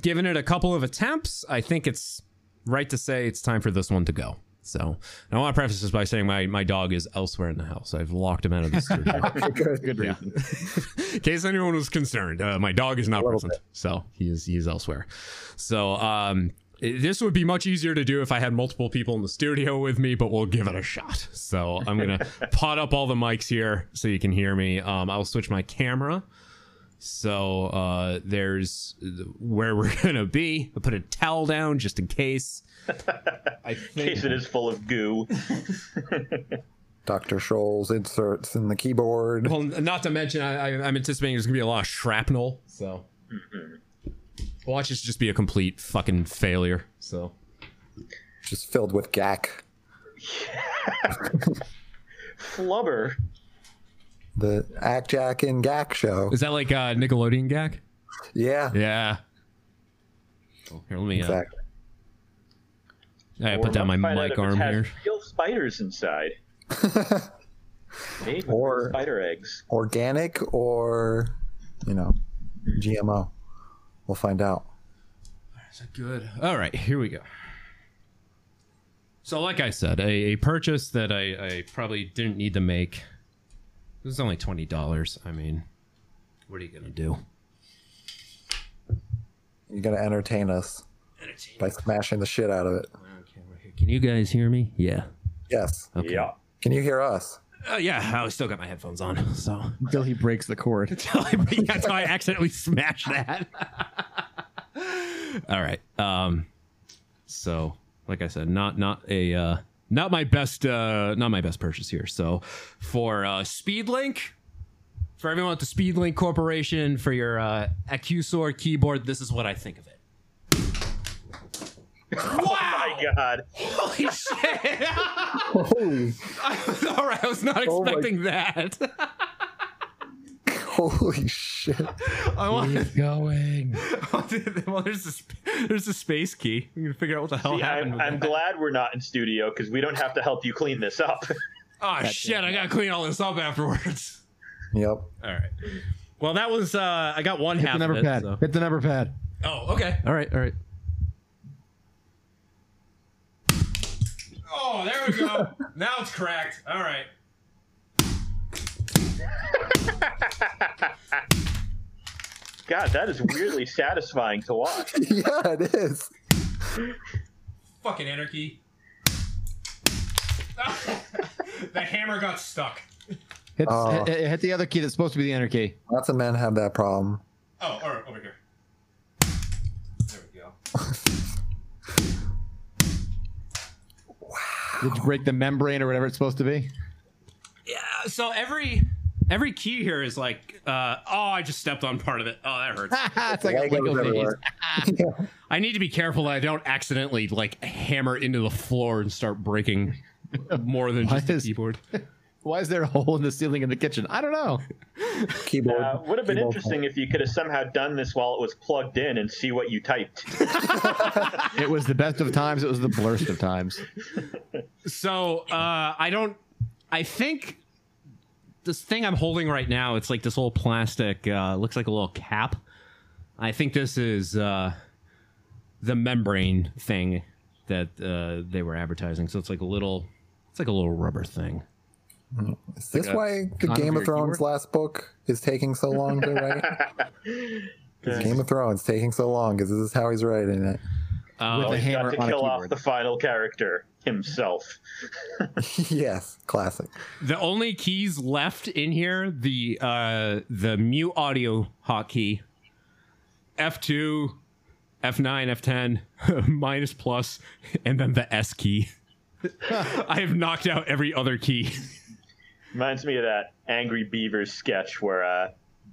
given it a couple of attempts, I think it's right to say it's time for this one to go. So I want to preface this by saying my, my dog is elsewhere in the house. I've locked him out of the studio. Good. Good Yeah. reason. in case anyone was concerned, uh, my dog is not little present, so he is he is elsewhere. So um, i- this would be much easier to do if I had multiple people in the studio with me, but we'll give it a shot. So I'm gonna pot up all the mics here so you can hear me. Um, I'll switch my camera. So uh, there's where we're gonna be. I put a towel down just in case. I In case it is full of goo. Dr. Scholl's inserts in the keyboard. Well, not to mention, I, I, I'm anticipating there's gonna be a lot of shrapnel. So watch this just be a complete fucking failure. So Just filled with gack. Flubber. The Ack Jack and Gack show. Is that like uh, Nickelodeon gag? Yeah. Yeah. Oh, here, let me. Uh, I put down my mic if arm here. Real spiders inside. Made Or- spider eggs. Organic or, you know, GMO. We'll find out. Is that good? All right, here we go. So, like I said, a, a purchase that I, I probably didn't need to make. This is only twenty dollars. I mean, what are you gonna do? You're gonna entertain us by smashing the shit out of it. Can you guys hear me? Yeah. Yes. Okay. Yeah. Can you hear us? Uh, yeah, I still got my headphones on. So Until he breaks the cord. yeah, so I accidentally smashed that. All right. Um. So, like I said, not not a uh, not my best uh, not my best purchase here. So, for uh, SpeedLink, for everyone at the SpeedLink Corporation, for your uh, Accusor keyboard, this is what I think of it. Oh my god. Holy shit! Holy, All right, I was not Oh my- expecting that. Holy shit. I want. going. well, there's a sp- there's a space key. I'm gonna figure out what the hell See, happened. I'm, I'm glad we're not in studio because we don't have to help you clean this up. Oh shit! I gotta clean all this up afterwards. Yep. All right. Well, that was uh I got one Hit half the number of it. pad. so- Hit the number pad. Oh, okay. All right. All right. Oh, there we go. now it's cracked. All right. God, that is weirdly satisfying to watch. Yeah, it is. Fucking anarchy. the hammer got stuck. Hit, Oh. hit, hit the other key that's supposed to be the enter key. Lots of men have that problem. Oh, all right, over here. There we go. wow. Did you break the membrane or whatever it's supposed to be? Yeah. So every every key here is like, uh, oh, I just stepped on part of it. Oh, that hurts. it's like a Lego piece. everywhere. I need to be careful that I don't accidentally like hammer into the floor and start breaking more than Why just the is- keyboard. Why is there a hole in the ceiling in the kitchen? I don't know. Keyboard. Uh, would have been keyboard interesting if you could have somehow done this while it was plugged in and see what you typed. It was the best of times. It was the blurst of times. So uh, I don't. I think this thing I'm holding right now. It's like this little plastic. Uh, looks like a little cap. I think this is uh, the membrane thing that uh, they were advertising. So it's like a little. It's like a little rubber thing. Is this Like why the Game for of Thrones keyboard? last book is taking so long to write? 'Cause Game of Thrones taking so long because this is how he's writing it. Uh, With Oh, a he's hammer got to on a kill off keyboard. the final character himself. yes, classic. The only keys left in here, the uh the mute audio hotkey, F2, F9, F10, minus plus, and then the S key. I have knocked out every other key. Reminds me of that Angry Beavers sketch where uh,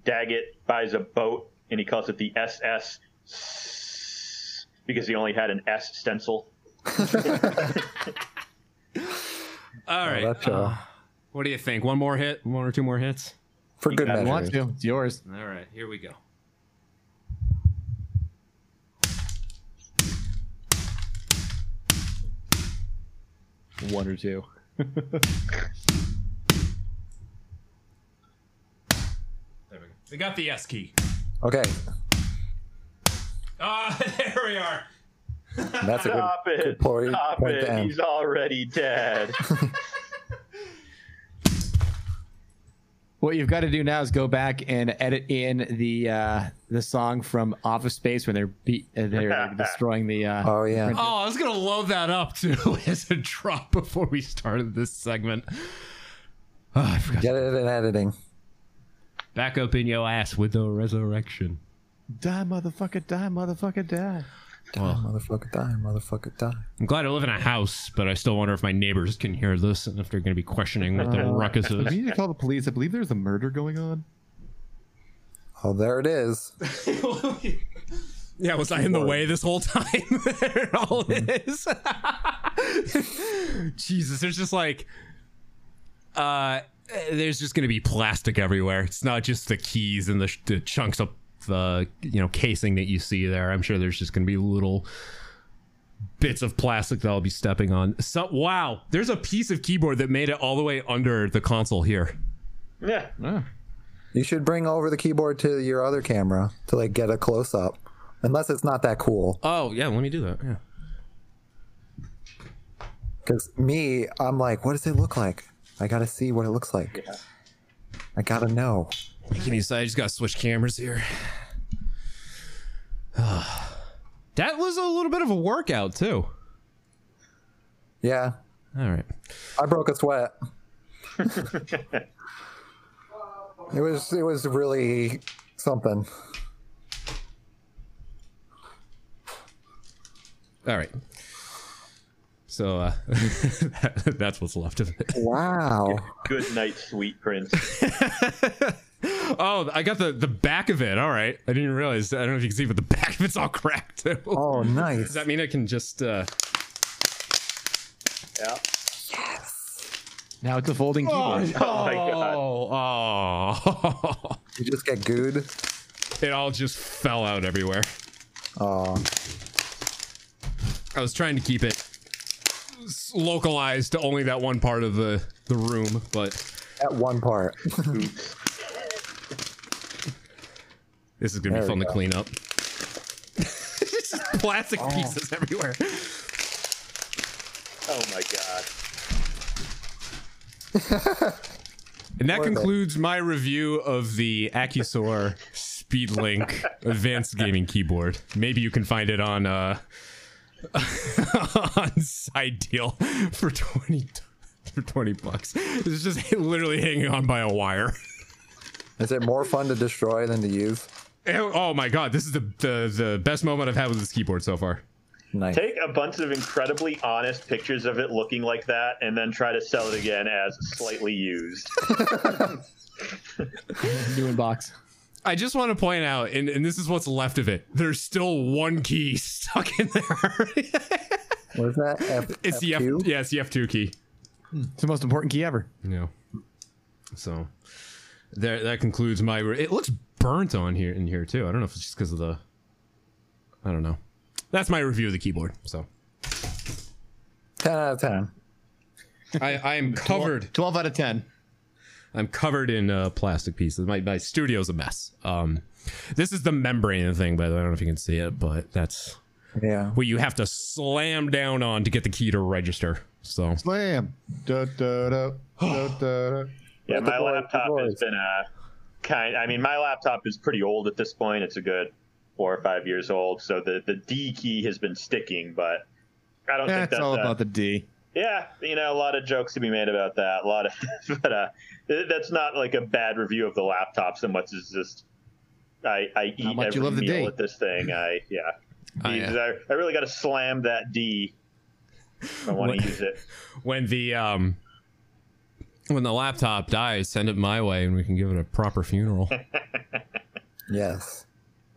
Daggett buys a boat and he calls it the SS because he only had an S stencil. All right. that uh, what do you think? One more hit? One or two more hits? For good If you want measure. to, it's yours. All right, here we go. One or two. There we go. We got the S key. Okay, Ah, there we are. that's a good, Stop good it! point, Stop point it! He's already dead. What you've got to do now is go back and edit in the uh, the song from Office Space when they're beat, uh, they're destroying the. Uh, Oh yeah, Oh, I was gonna load that up too as a drop before we started this segment. Oh, I forgot. get it in editing. Back up in your ass with the resurrection. die, motherfucker! Die, motherfucker! Die. Die, motherfucker, die, motherfucker, die. I'm glad I live in a house, but I still wonder if my neighbors can hear this and if they're gonna be questioning what the Uh, ruckus We is. need to call the police. I believe there's a murder going on. Oh, there it is. Yeah, was I in the way this whole time? there it All it is. Jesus, there's just like, uh, there's just going to be plastic everywhere. It's not just the keys and the, sh- the chunks of the you know casing that you see there. I'm sure there's just going to be little bits of plastic that I'll be stepping on. So wow, there's a piece of keyboard that made it all the way under the console here. Yeah. Ah. You should bring over the keyboard to your other camera to like get a close up. Unless it's not that cool. Oh yeah, let me do that. Yeah. Because me, I'm like, what does it look like? I gotta see what it looks like. I gotta know. Can you say I just got to switch cameras here? that was a little bit of a workout too. Yeah. All right. I broke a sweat. it was it was really something. All right. So uh, that's what's left of it. Wow. Good night, sweet prince. Oh, I got the the back of it. All right. I didn't realize. I don't know if you can see, but the back of it's all cracked too. Oh, nice. Does that mean I can just? uh Yeah. Yes. Now it's a folding keyboard. Oh my god. Oh, oh. You just get good. it all just fell out everywhere. Oh. I was trying to keep it localized to only that one part of the the room, but At one part. This is gonna There be fun to clean up. Plastic Oh. pieces everywhere. Oh my god. And that Worth it. concludes my review of the Acusor Speedlink Advanced Gaming Keyboard. Maybe you can find it on uh on side deal for 20 for 20 bucks. It's just literally hanging on by a wire. Is it more fun to destroy than to use? Oh my god, this is the, the the best moment I've had with this keyboard so far. Nice. Take a bunch of incredibly honest pictures of it looking like that, and then try to sell it again as slightly used. New in box. I just want to point out, and, and this is what's left of it. There's still one key stuck in there. What is that? F- it's the F, F2? yeah, it's the F2 key. It's the most important key ever. Yeah. So there that concludes my. Re- it looks burnt on here in here too. I don't know if it's just because of the. I don't know. That's my review of the keyboard. So 10 out of 10. I I am covered. 12 out of 10. I'm covered in uh, plastic pieces. My my studio's a mess. Um, this is the membrane thing, by the way. I don't know if you can see it, but that's Yeah. what you have to slam down on to get the key to register. So Slam. Da, da, da, da, da, da. Yeah, my laptop has been a kind. I mean, my laptop is pretty old at this point. It's a good four or five years old. So the the D key has been sticking, but I don't think That's that's all a- about the D. Yeah, you know, a lot of jokes to be made about that. A lot of, but uh, that's not like a bad review of the laptop so much as just I I eat every you love the meal D. with this thing. I yeah, I, These- uh, I, I really got to slam that D. I want to use it. when the um when the laptop dies, send it my way and we can give it a proper funeral. Yes.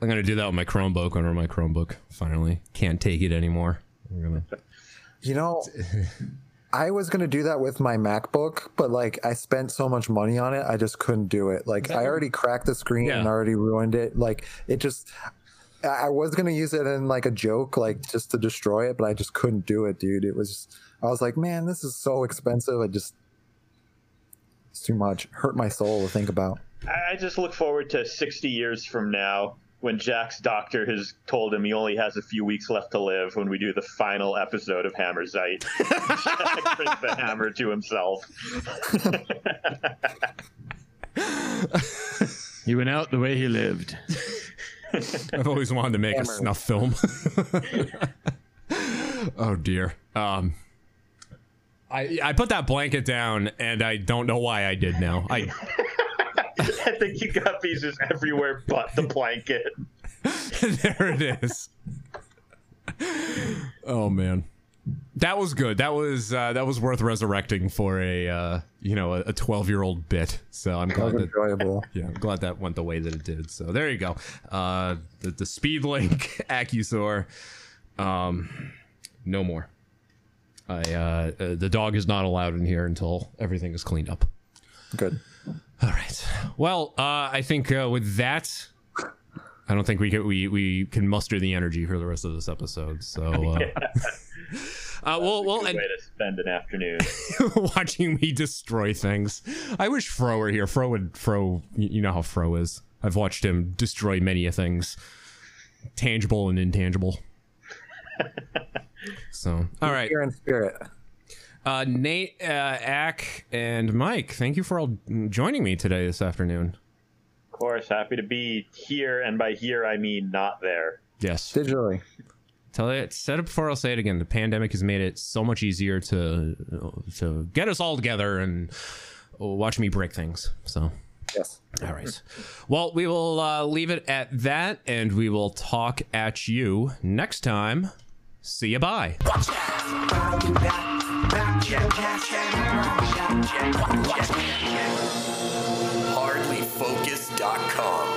I'm gonna do that with my Chromebook whenever my Chromebook finally can't take it anymore. I'm gonna You know, I was gonna do that with my MacBook, but like I spent so much money on it, I just couldn't do it. Like I already cracked the screen and already ruined it. Like it just, I I was gonna use it in like a joke, like just to destroy it, but I just couldn't do it, dude. It was, I was like, man, this is so expensive. I just, it's too much. Hurt my soul to think about. I I just look forward to 60 years from now when Jack's doctor has told him he only has a few weeks left to live when we do the final episode of Hammer Zeit. Jack brings the hammer to himself. He went out the way he lived. I've always wanted to make a snuff film. oh dear. Um I I put that blanket down and I don't know why I did now. I I think you got pieces everywhere but the blanket. there it is. Oh man. That was good. That was uh, that was worth resurrecting for a uh, you know a twelve year old bit. So I'm glad was that enjoyable. yeah I'm glad that went the way that it did. So there you go. Uh, the the Speedlink Acusor. Um, no more. I uh, uh, the dog is not allowed in here until everything is cleaned up. Good. All right. Well, uh, I think uh, with that, I don't think we can we we can muster the energy for the rest of this episode. So, uh, uh, we'll we'll Good end way to spend an afternoon. watching me destroy things. I wish Fro were here. Fro would Fro. You know how Fro is. I've watched him destroy many a things, tangible and intangible. So, all right. Here in spirit. Uh, Nate, uh, Ack, and Mike, thank you for all joining me today this afternoon. Of course, happy to be here, and by here I mean not there. Yes. Digitally. Tell it said it before I'll say it again. The pandemic has made it so much easier to to get us all together and watch me break things. So Yes. all right. Well, we will uh, leave it at that, and we will talk at you next time. See you. Bye. Hardlyfocus.com.